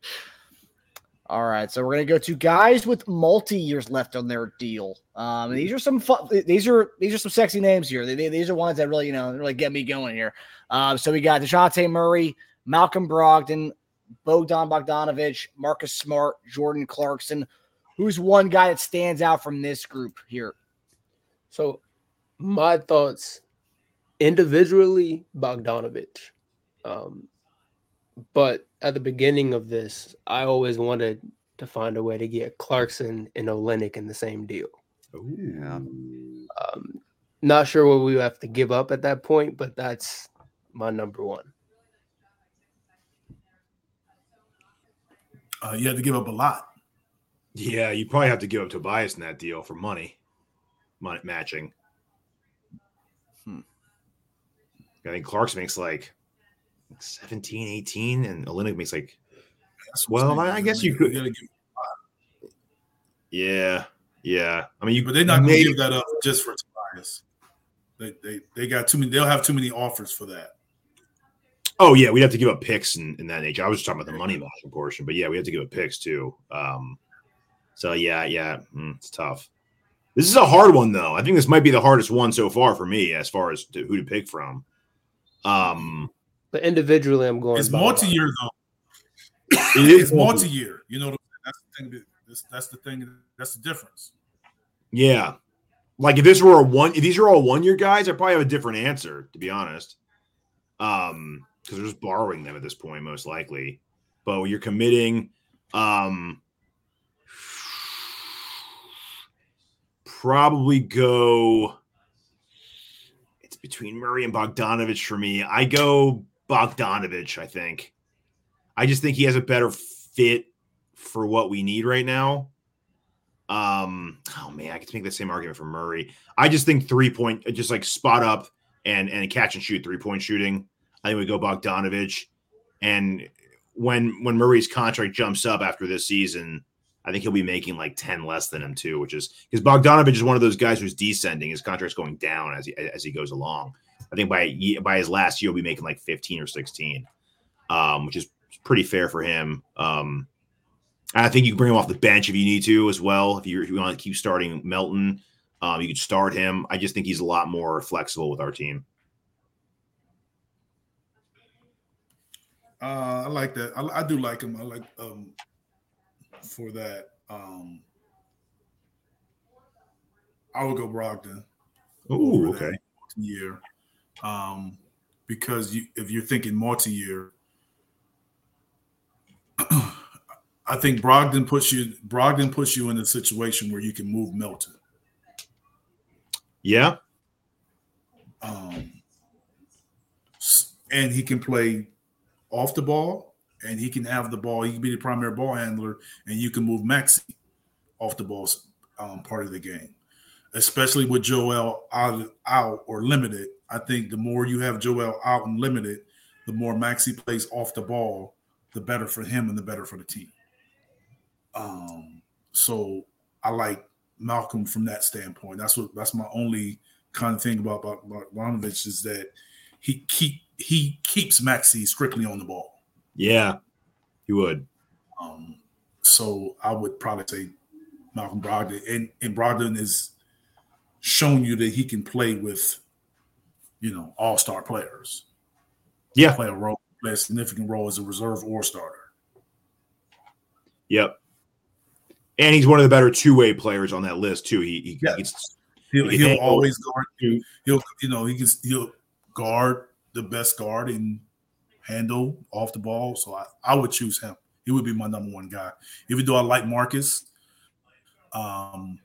All right, so we're gonna go to guys with multi years left on their deal. Um, these are some fun, these are these are some sexy names here. They, these are ones that really you know really get me going here. Um, so we got Dejounte Murray, Malcolm Brogdon, Bogdan Bogdanovich, Marcus Smart, Jordan Clarkson. Who's one guy that stands out from this group here? So, my thoughts individually, Bogdanovich. Um, but at the beginning of this, I always wanted to find a way to get Clarkson and Olynyk in the same deal. Yeah. Um, Not sure what we have to give up at that point, but that's my number one. Uh, you have to give up a lot. Yeah, you probably have to give up Tobias in that deal for money, money matching. Hmm. I think Clarkson makes like 17, 18, and Olynyk makes like That's what I'm Well. I guess you could- gotta yeah, yeah. I mean, you but they're not going to give that up just for Tobias. They, they they got too many. They'll have too many offers for that. Oh yeah, we'd have to give up picks in, in that nature. I was just talking about the money matching portion, but yeah, we have to give up picks too. Um, so yeah, yeah, mm, it's tough. This is a hard one though. I think this might be the hardest one so far for me as far as to, who to pick from. Um, But individually, I'm going. It's multi-year though. it is multi-year. You know, that's the thing. that- That's, that's the thing. That's the difference. Yeah. Like if this were a one, if these are all one year guys, I probably have a different answer, to be honest. Um, because they're just borrowing them at this point, most likely. But when you're committing, um, probably go. It's between Murray and Bogdanovich for me. I go Bogdanovich, I think. I just think he has a better fit for what we need right now. Um, oh man, I could make the same argument for Murray. I just think three point, just like spot up and and catch and shoot three point shooting. I think we go Bogdanovich. And when when Murray's contract jumps up after this season, I think he'll be making like ten less than him too, which is because Bogdanovich is one of those guys who's descending. His contract's going down as he as he goes along. I think by by his last year, he'll be making like fifteen or sixteen, um, which is pretty fair for him. Um, I think you can bring him off the bench if you need to as well. If you, if you want to keep starting Melton, um, you could start him. I just think he's a lot more flexible with our team. Uh, I like that. I, I do like him. I like um for that. Um, I would go Brogdon. Oh, okay. Year, um, because you if you're thinking multi-year, *clears throat* I think Brogdon puts you Brogdon puts you in a situation where you can move Melton. Yeah, um, and he can play off the ball, and he can have the ball. He can be the primary ball handler, and you can move Maxey off the ball um, part of the game. Especially with Joel out, out or limited, I think the more you have Joel out and limited, the more Maxey plays off the ball, the better for him and the better for the team. Um, so I like Malcolm from that standpoint. That's what that's my only kind of thing about Bogdanovich is that he keep he keeps Maxey strictly on the ball. Yeah, he would. Um, so I would probably say Malcolm Brogdon, and and Brogdon is shown you that he can play with, you know, all star players, Yeah, play a role, play a significant role as a reserve or starter. yep. And he's one of the better two way players on that list too. He, he, Yeah. gets He'll, he he'll always guard. He'll you know he can he'll guard the best guard and handle off the ball. So I, I would choose him. He would be my number one guy. Even though I like Marcus, um,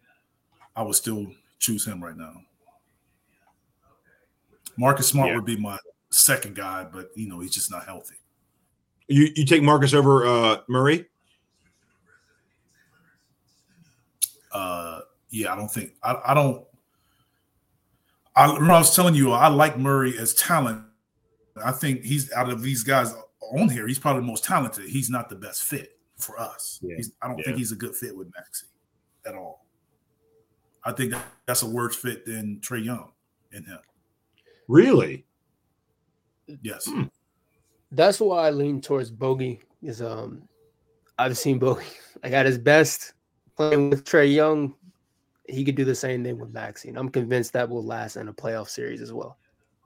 I would still choose him right now. Marcus Smart Yeah. would be my second guy, but you know he's just not healthy. you. You take Marcus over uh, Murray. Uh, yeah, I don't think I, I don't. I remember I was telling you I like Murray as talent. I think he's out of these guys on here. He's probably the most talented. He's not the best fit for us. Yeah. He's, I don't Yeah. think he's a good fit with Maxey at all. I think that, that's a worse fit than Trae Young in him. Really? Yes. Hmm. That's why I lean towards Bogey. Is um, I've seen Bogey *laughs* like at his best playing with Trae Young. He could do the same thing with Maxey, and I'm convinced that will last in a playoff series as well.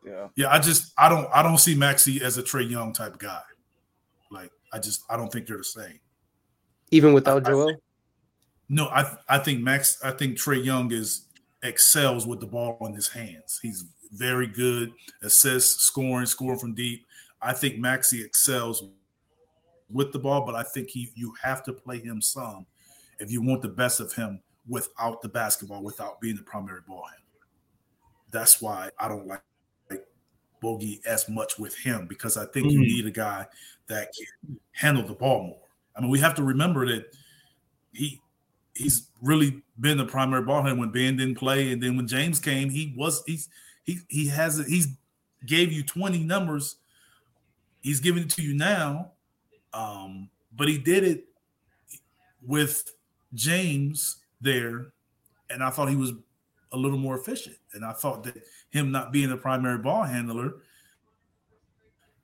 Yeah. Yeah, I just I don't I don't see Maxey as a Trae Young type guy. Like I just I don't think they're the same. Even without I- I Joel, No, I I think Max. I think Trae Young is excels with the ball in his hands. He's very good, assists, scoring, scoring from deep. I think Maxey excels with the ball, but I think he you have to play him some if you want the best of him without the basketball, without being the primary ball handler. that's why I don't like, like Bogey as much with him because I think mm-hmm. you need a guy that can handle the ball more. I mean, we have to remember that he he's really been the primary ball handler when Ben didn't play, and then when James came, he was he's he he has he's gave you 20 numbers. He's giving it to you now. Um, but he did it with James there, and I thought he was a little more efficient. And I thought that him not being a primary ball handler,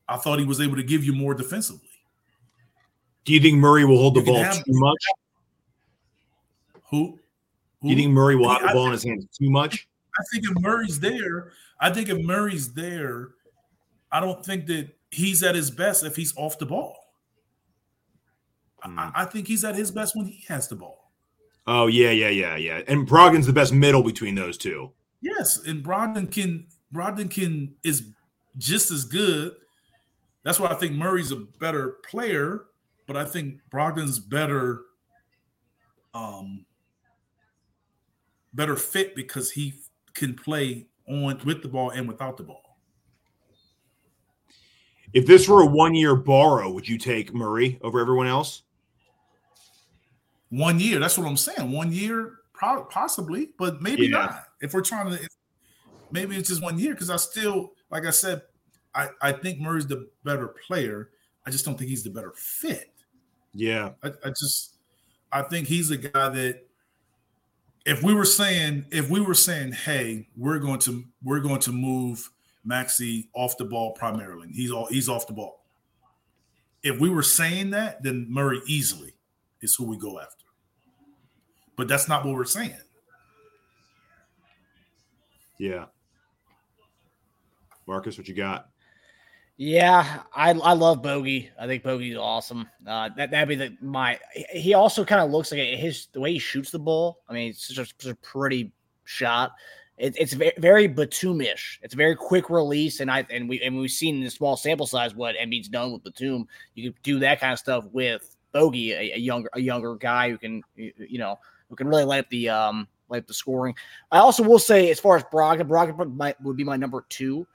I thought he was able to give you more defensively. Do you think Murray will hold the ball too much? Who? Who? Do you think Murray will have the ball in his hands too much? I think if Murray's there, I think if Murray's there, I don't think that he's at his best if he's off the ball. Mm. I, I, think he's at his best when he has the ball. Oh yeah, yeah, yeah, yeah. And Brogdon's the best middle between those two. Yes, and Brogdon can Brogdon can is just as good. That's why I think Murray's a better player, but I think Brogdon's better um better fit because he can play on with the ball and without the ball. If this were a one year borrow, would you take Murray over everyone else? One year. That's what I'm saying. One year, probably, possibly, but maybe yeah. not. If we're trying to, maybe it's just one year because I still, like I said, I, I think Murray's the better player. I just don't think he's the better fit. Yeah. I, I just, I think he's a guy that if we were saying if we were saying hey we're going to we're going to move Maxey off the ball primarily he's all he's off the ball if we were saying that then murray easily is who we go after but that's not what we're saying yeah marcus what you got yeah, I I love Bogey. I think Bogey's awesome. Uh, that that'd be the my. He also kind of looks like his the way he shoots the ball. I mean, it's just a pretty shot. It, it's very, very Batumuish. It's a very quick release, and I and we and we've seen in the small sample size what Embiid's done with Batum. You can do that kind of stuff with Bogey, a, a younger a younger guy who can you know who can really light up the um light up the scoring. I also will say as far as Brogdon, Brogdon might, would be my number two.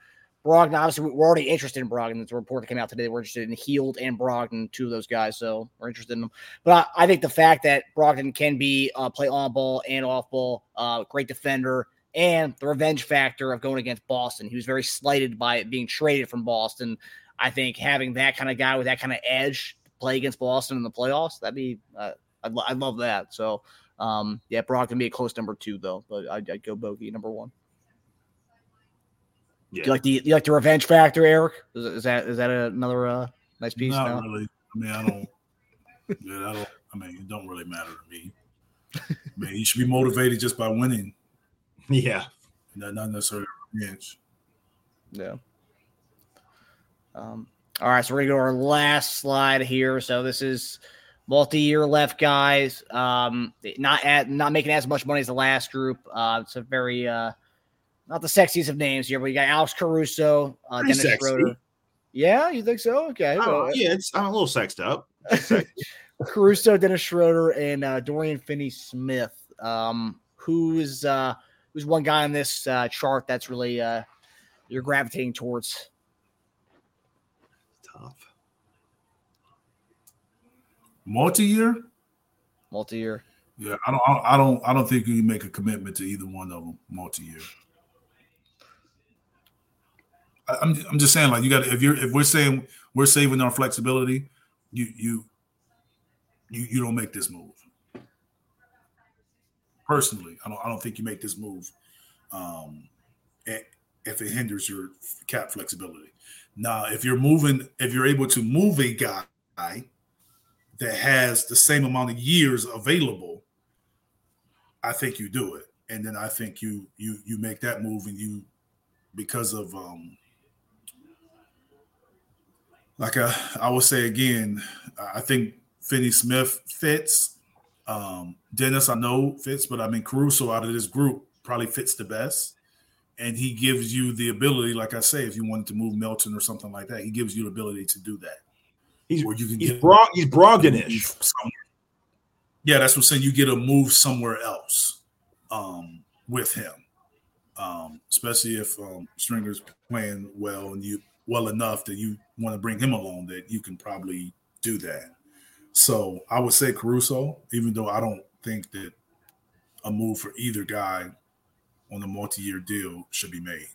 Brogdon, obviously, we're already interested in Brogdon. A report that came out today. We're interested in Hield and Brogdon, two of those guys. So we're interested in them. But I, I think the fact that Brogdon can be uh, play on ball and off ball, uh, great defender, and the revenge factor of going against Boston. He was very slighted by it being traded from Boston. I think having that kind of guy with that kind of edge to play against Boston in the playoffs, that'd be, uh, I'd, I'd love that. So, um, yeah, Brock can be a close number two, though. But I'd, I'd go Bogey number one. Yeah. Do you like the you like the revenge factor, Eric? Is, is that is that another uh, nice piece? Not now? really. I mean, I don't. yeah, I don't. I mean, it don't really matter to me. I mean, you should be motivated just by winning. Yeah, not, not necessarily revenge. Yeah. Um. All right, so we're gonna go to our last slide here. So this is multi-year left guys. Um, not at not making as much money as the last group. Uh, it's a very uh not the sexiest of names here, but you got Alex Caruso, uh, Dennis sexy. Schroeder. Yeah, you think so? Okay. Oh, well, yeah, it's I'm a little sexed up. *laughs* Caruso, Dennis Schroeder, and uh, Dorian Finney-Smith. Um, who's uh, who's one guy on this uh, chart that's really uh, you're gravitating towards? Tough. Multi-year. Multi-year. Yeah, I don't, I don't, I don't think you make a commitment to either one of them multi-year. I'm I'm just saying, like you got if you're if we're saying we're saving our flexibility, you you you you don't make this move. Personally, I don't I don't think you make this move um, if it hinders your cap flexibility. Now, if you're moving, if you're able to move a guy that has the same amount of years available, I think you do it, and then I think you you you make that move, and you because of um, like I, I would say again, I think Finney Smith fits. Um, Dennis, I know fits, but I mean Caruso out of this group probably fits the best. And he gives you the ability, like I say, if you wanted to move Melton or something like that, he gives you the ability to do that. He's where you can he's get Brog, he's Brogdonish. Yeah, that's what I'm saying. You get a move somewhere else um, with him. um, especially if um, Stringer's playing well and you well enough that you want to bring him along. That you can probably do that. So I would say Caruso, even though I don't think that a move for either guy on a multi-year deal should be made.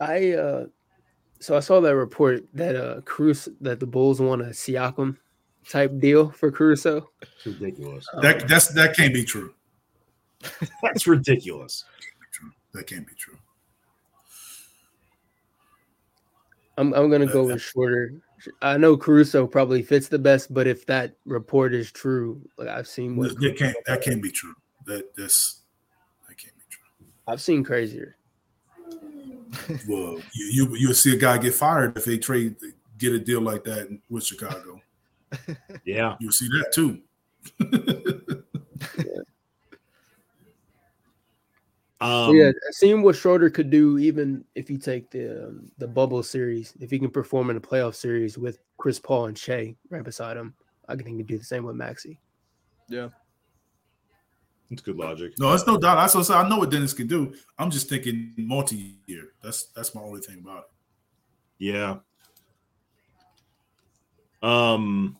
I uh so I saw that report that uh Cruz that the Bulls want a Siakam type deal for Caruso. It's ridiculous. That Um, that's that can't be true. *laughs* That's ridiculous. That can't be true. I'm I'm gonna go with Schroeder. I know Caruso probably fits the best, but if that report is true, like I've seen what That can't that can't be true. That that's that can't be true. I've seen crazier. *laughs* Well, you you you'll see a guy get fired if they trade get a deal like that with Chicago. *laughs* Yeah. You'll see that too. *laughs* Um, But yeah, I've what Schroeder could do, even if you take the um, the bubble series. If he can perform in a playoff series with Chris Paul and Shai right beside him, I think he can do the same with Maxey. It's good logic. No, it's no doubt. I so I know what Dennis can do. I'm just thinking multi-year. That's that's my only thing about it. Yeah. Um,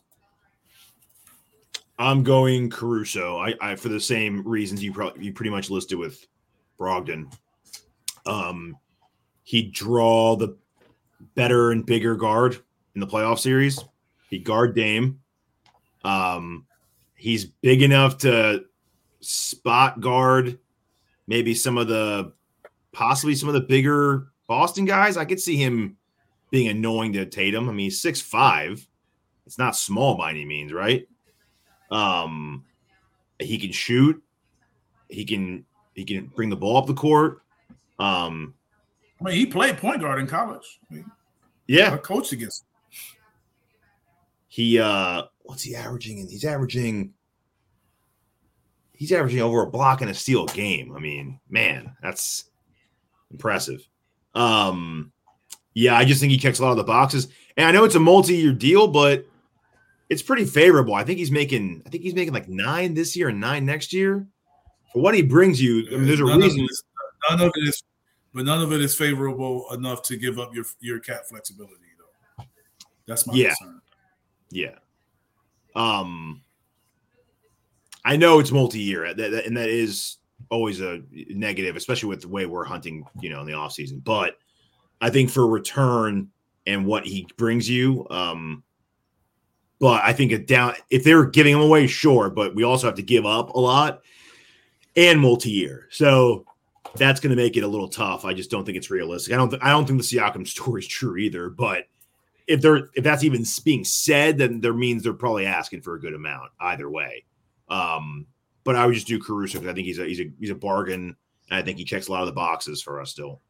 I'm going Caruso. I, I for the same reasons you probably you pretty much listed with Brogdon. Um, he'd draw the better and bigger guard in the playoff series. He guard Dame. Um, he's big enough to spot guard maybe some of the possibly some of the bigger Boston guys. I could see him being annoying to Tatum. I mean, six five. It's not small by any means, right? Um, he can shoot. He can he can bring the ball up the court. Um, I mean, he played point guard in college. I, mean, I yeah, coached against. Him. he uh, what's he averaging? And he's averaging. He's averaging over a block and a steal a game. I mean, man, that's impressive. Um, yeah, I just think he checks a lot of the boxes, and I know it's a multi-year deal, but it's pretty favorable. I think he's making. I think he's making like nine this year and nine next year. For what he brings you, I mean, there's a None of reason. none of it is, but none of it is favorable enough to give up your your cap flexibility. Though, that's my Yeah. concern. Yeah. Um, I know it's multi-year, and that is always a negative, especially with the way we're hunting, you know, in the off season. But I think for return and what he brings you, um, but I think a down if they were giving him away, sure, but we also have to give up a lot and multi-year, so that's going to make it a little tough. I just don't think it's realistic. I don't. Th- I don't think the Siakam *laughs* story is true either, but if they're if that's even being said, then there means they're probably asking for a good amount either way. Um, but I would just do Caruso because I think he's a he's a he's a bargain, and I think he checks a lot of the boxes for us still.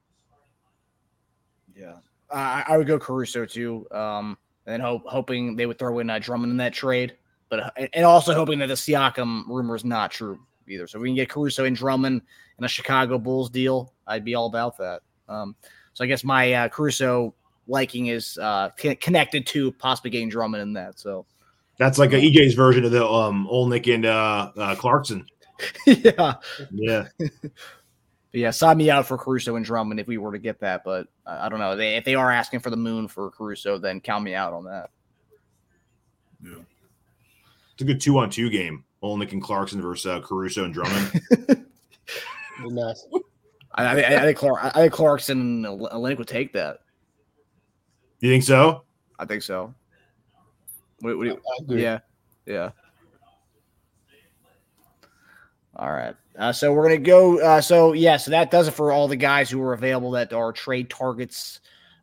Yeah, I I would go Caruso too. Um, and hope hoping they would throw in uh, Drummond in that trade, but uh, and also hoping that the Siakam rumor is not true either. So we can get Caruso and Drummond in a Chicago Bulls deal. I'd be all about that. Um, so I guess my uh, Caruso liking is uh, connected to possibly getting Drummond in that. So That's like a EJ's version of the um Olynyk and uh, uh Clarkson. *laughs* yeah, Yeah, *laughs* But yeah, sign me out for Caruso and Drummond if we were to get that. But uh, I don't know. They, if they are asking for the moon for Caruso, then count me out on that. Yeah. it's a good two on two game. Olynyk and Clarkson versus uh, Caruso and Drummond. *laughs* Nice. I, I, I think Clark, I think Clarkson and Olynyk would take that. you think so? I think so. What, what do you- I agree. yeah, yeah. All right. Uh, so we're gonna go. Uh, so yeah, so that does it for all the guys who are available that are trade targets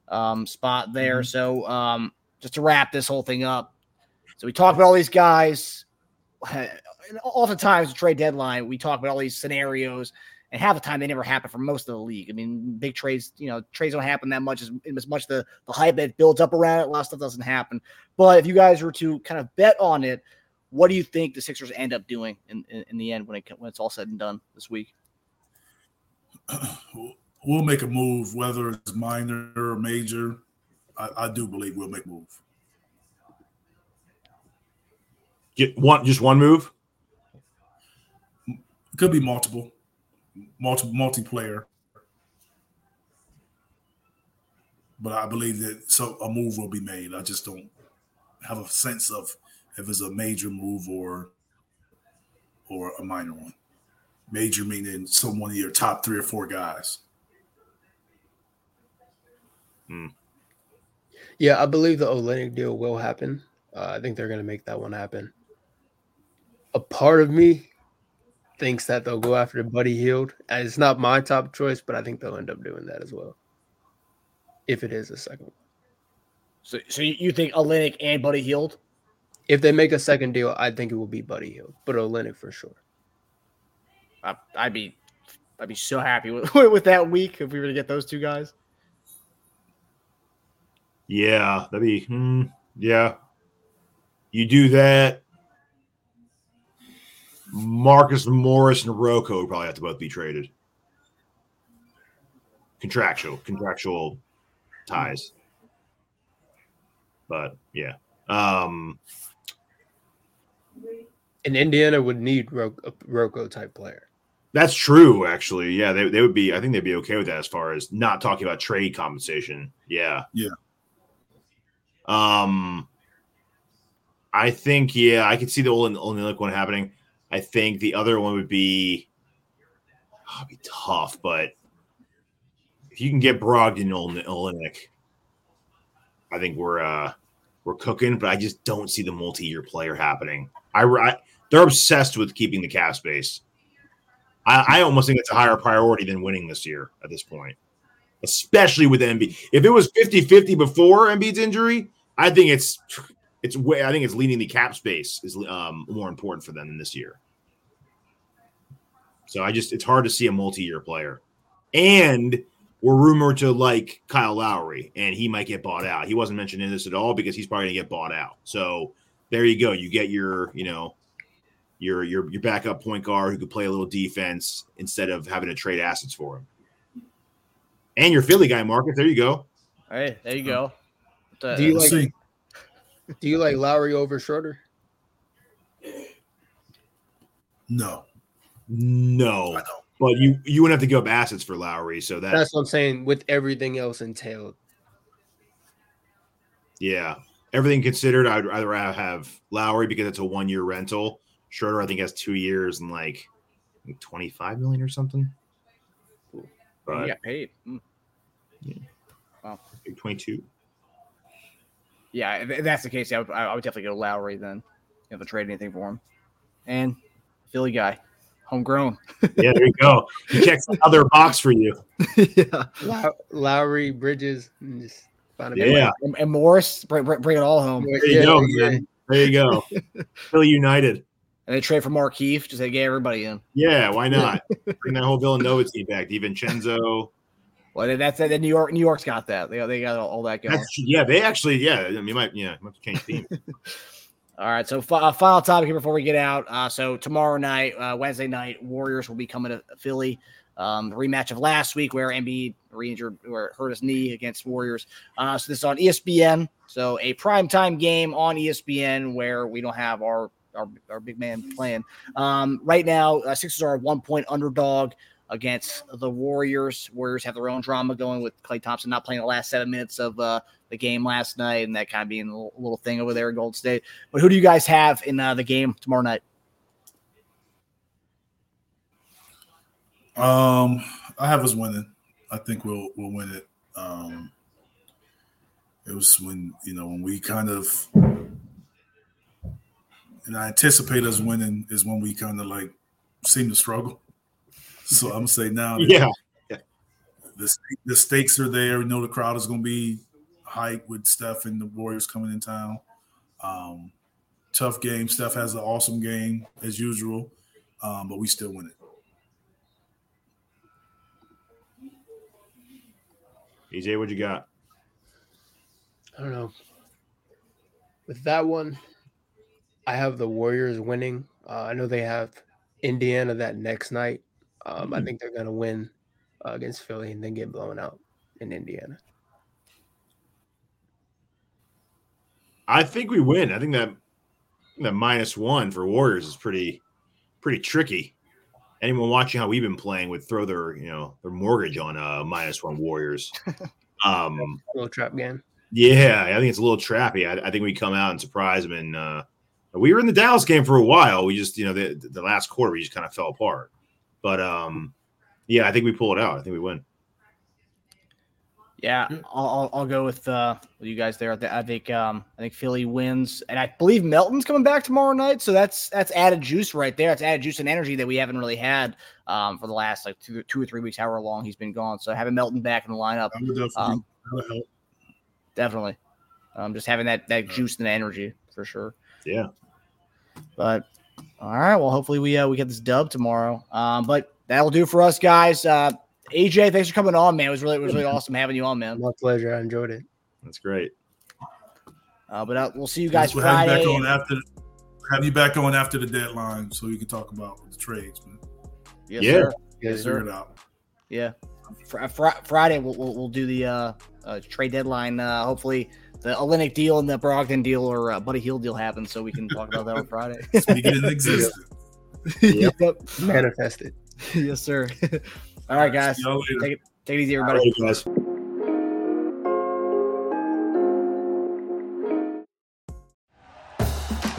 um, spot there. So um, just to wrap this whole thing up, so we talked about all these guys. *sighs* And oftentimes, the trade deadline, we talk about all these scenarios, and half the time they never happen for most of the league. I mean, big trades, you know, trades don't happen that much as, as much the the hype that builds up around it. A lot of stuff doesn't happen. But if you guys were to kind of bet on it, what do you think the Sixers end up doing in, in, in the end when it when it's all said and done this week? *clears throat* we'll make a move, whether it's minor or major. I, I do believe we'll make a move. Get one, just one move. Could be multiple. Multi multiplayer. But I believe that so a move will be made. I just don't have a sense of if it's a major move or or a minor one. Major meaning someone of your top three or four guys. Hmm. Yeah, I believe the Olynyk deal will happen. Uh, I think they're going to make that one happen. A part of me thinks that they'll go after Buddy Hield. It's not my top choice, but I think they'll end up doing that as well. If it is a second one. So, so you think Olynyk and Buddy Hield? If they make a second deal, I think it will be Buddy Hield, but Olynyk for sure. I, I'd be, I'd be so happy *laughs* with, with that week if we were to get those two guys. Yeah, that'd be hmm, yeah. You do that. Marcus Morris and Rocco would probably have to both be traded. Contractual, contractual ties. But yeah. Um and Indiana would need Ro- a Rocco type player. That's true, actually. Yeah, they, they would be. I think they'd be okay with that as far as not talking about trade compensation. Yeah, yeah. Um, I think yeah, I could see the only Olynyk one happening. I think the other one would be, oh, be tough, but if you can get Brogdon Olynyk, I think we're uh we're cooking. But I just don't see the multi-year player happening. I, I they're obsessed with keeping the cap space. I, I almost think it's a higher priority than winning this year at this point, especially with Embiid. If it was 50-50 before Embiid's injury, I think it's it's way I think it's leading the cap space is um, more important for them than this year. So I just it's hard to see a multi-year player. And we're rumored to like Kyle Lowry, and he might get bought out. He wasn't mentioned in this at all because he's probably gonna get bought out. So there you go. You get your, you know, your your your backup point guard who could play a little defense instead of having to trade assets for him. And your Philly guy, Marcus. There you go. Hey, there you go. Do you like Do you like Lowry over Schroeder? No. No. But you you wouldn't have to give up assets for Lowry, so that, that's what I'm saying. With everything else entailed. Yeah, everything considered, I'd rather have Lowry because it's a one year rental. Schroeder, I think, has two years and like 25 million or something. But he got paid. Mm. Yeah. Wow. 22 yeah, if that's the case, I would, I would definitely go Lowry then. You know, to trade anything for him. And Philly guy, homegrown. *laughs* yeah, there you go. He checks another box for you. *laughs* yeah, Low- Lowry, Bridges, and just find a yeah, and, and, Morris, bring, bring, it all home. There you yeah, go, man. There you go. *laughs* Philly United. And they trade for Markieff, just to get everybody in. Yeah, why not? Bring that whole Villanova team back. DiVincenzo. Well, that's that. New York, New York's got that. They, they got all, all that going. That's, yeah, they actually, yeah. I mean, you might, yeah, might change team. All right. So, uh, final topic here before we get out. Uh, so tomorrow night, uh, Wednesday night, Warriors will be coming to Philly. Um, the rematch of last week where Embiid re-injured or hurt his knee against Warriors. Uh, so this is on ESPN. So a prime time game on ESPN where we don't have our our, our big man playing. Um, right now, uh, Sixers are a one point underdog against the Warriors. Warriors have their own drama going with Klay Thompson not playing the last seven minutes of uh, the game last night, and that kind of being a little, thing over there in Gold State. But who do you guys have in uh, the game tomorrow night? Um, I have us winning. I think we'll we'll win it. Um, it was when you know when we kind of and I anticipate us winning is when we kind of like seem to struggle. So I'm gonna say now, yeah, the the stakes are there. We know the crowd is gonna be hype with Steph and the Warriors coming in town. Um, tough game. Steph has an awesome game as usual, um, but we still win it. EJ, what you got? I don't know. With that one, I have the Warriors winning. Uh, I know they have Indiana that next night. Um, mm-hmm. I think they're going to win uh, against Philly and then get blown out in Indiana. I think we win. I think that that minus one for Warriors is pretty pretty tricky. anyone watching how we've been playing would throw their you know their mortgage on uh minus one Warriors. *laughs* Um, little trap game. yeah, I think it's a little trappy. I, I think we come out and surprise them. And uh, we were in the Dallas game for a while. We just you know the the last quarter we just kind of fell apart. But um, yeah, I think we pull it out. I think we win. Yeah, I'll, I'll, I'll go with uh, with you guys there. I, think um, I think Philly wins, and I believe Melton's coming back tomorrow night. So that's that's added juice right there. It's added juice and energy that we haven't really had um, for the last like two, two or three weeks, however long he's been gone. So having Melton back in the lineup, definitely, Um, that help. definitely, um, just having that that juice and energy for sure. Yeah. But all right, well, hopefully we uh, we get this dub tomorrow. Um, but that'll do for us, guys. Uh, AJ, thanks for coming on, man. It was really it was really awesome having you on, man. My pleasure. I enjoyed it. That's great. Uh, but uh, we'll see you guys We'll have you Friday. back on after. Have you back on after the deadline so we can talk about the trades, man. Yes, Yeah. sir. Yes, Figure sir. out. Yeah. Fr- fr- Friday we'll, we'll we'll do the uh, uh trade deadline. Uh, hopefully the Olynyk deal and the Brogdon deal or uh, Buddy Hield deal happens, so we can talk about that on Friday. *laughs* Speak it in existence. *laughs* Yep. Manifested. yes, sir. *laughs* All right, guys. See y'all later. Take it, take it easy, All everybody.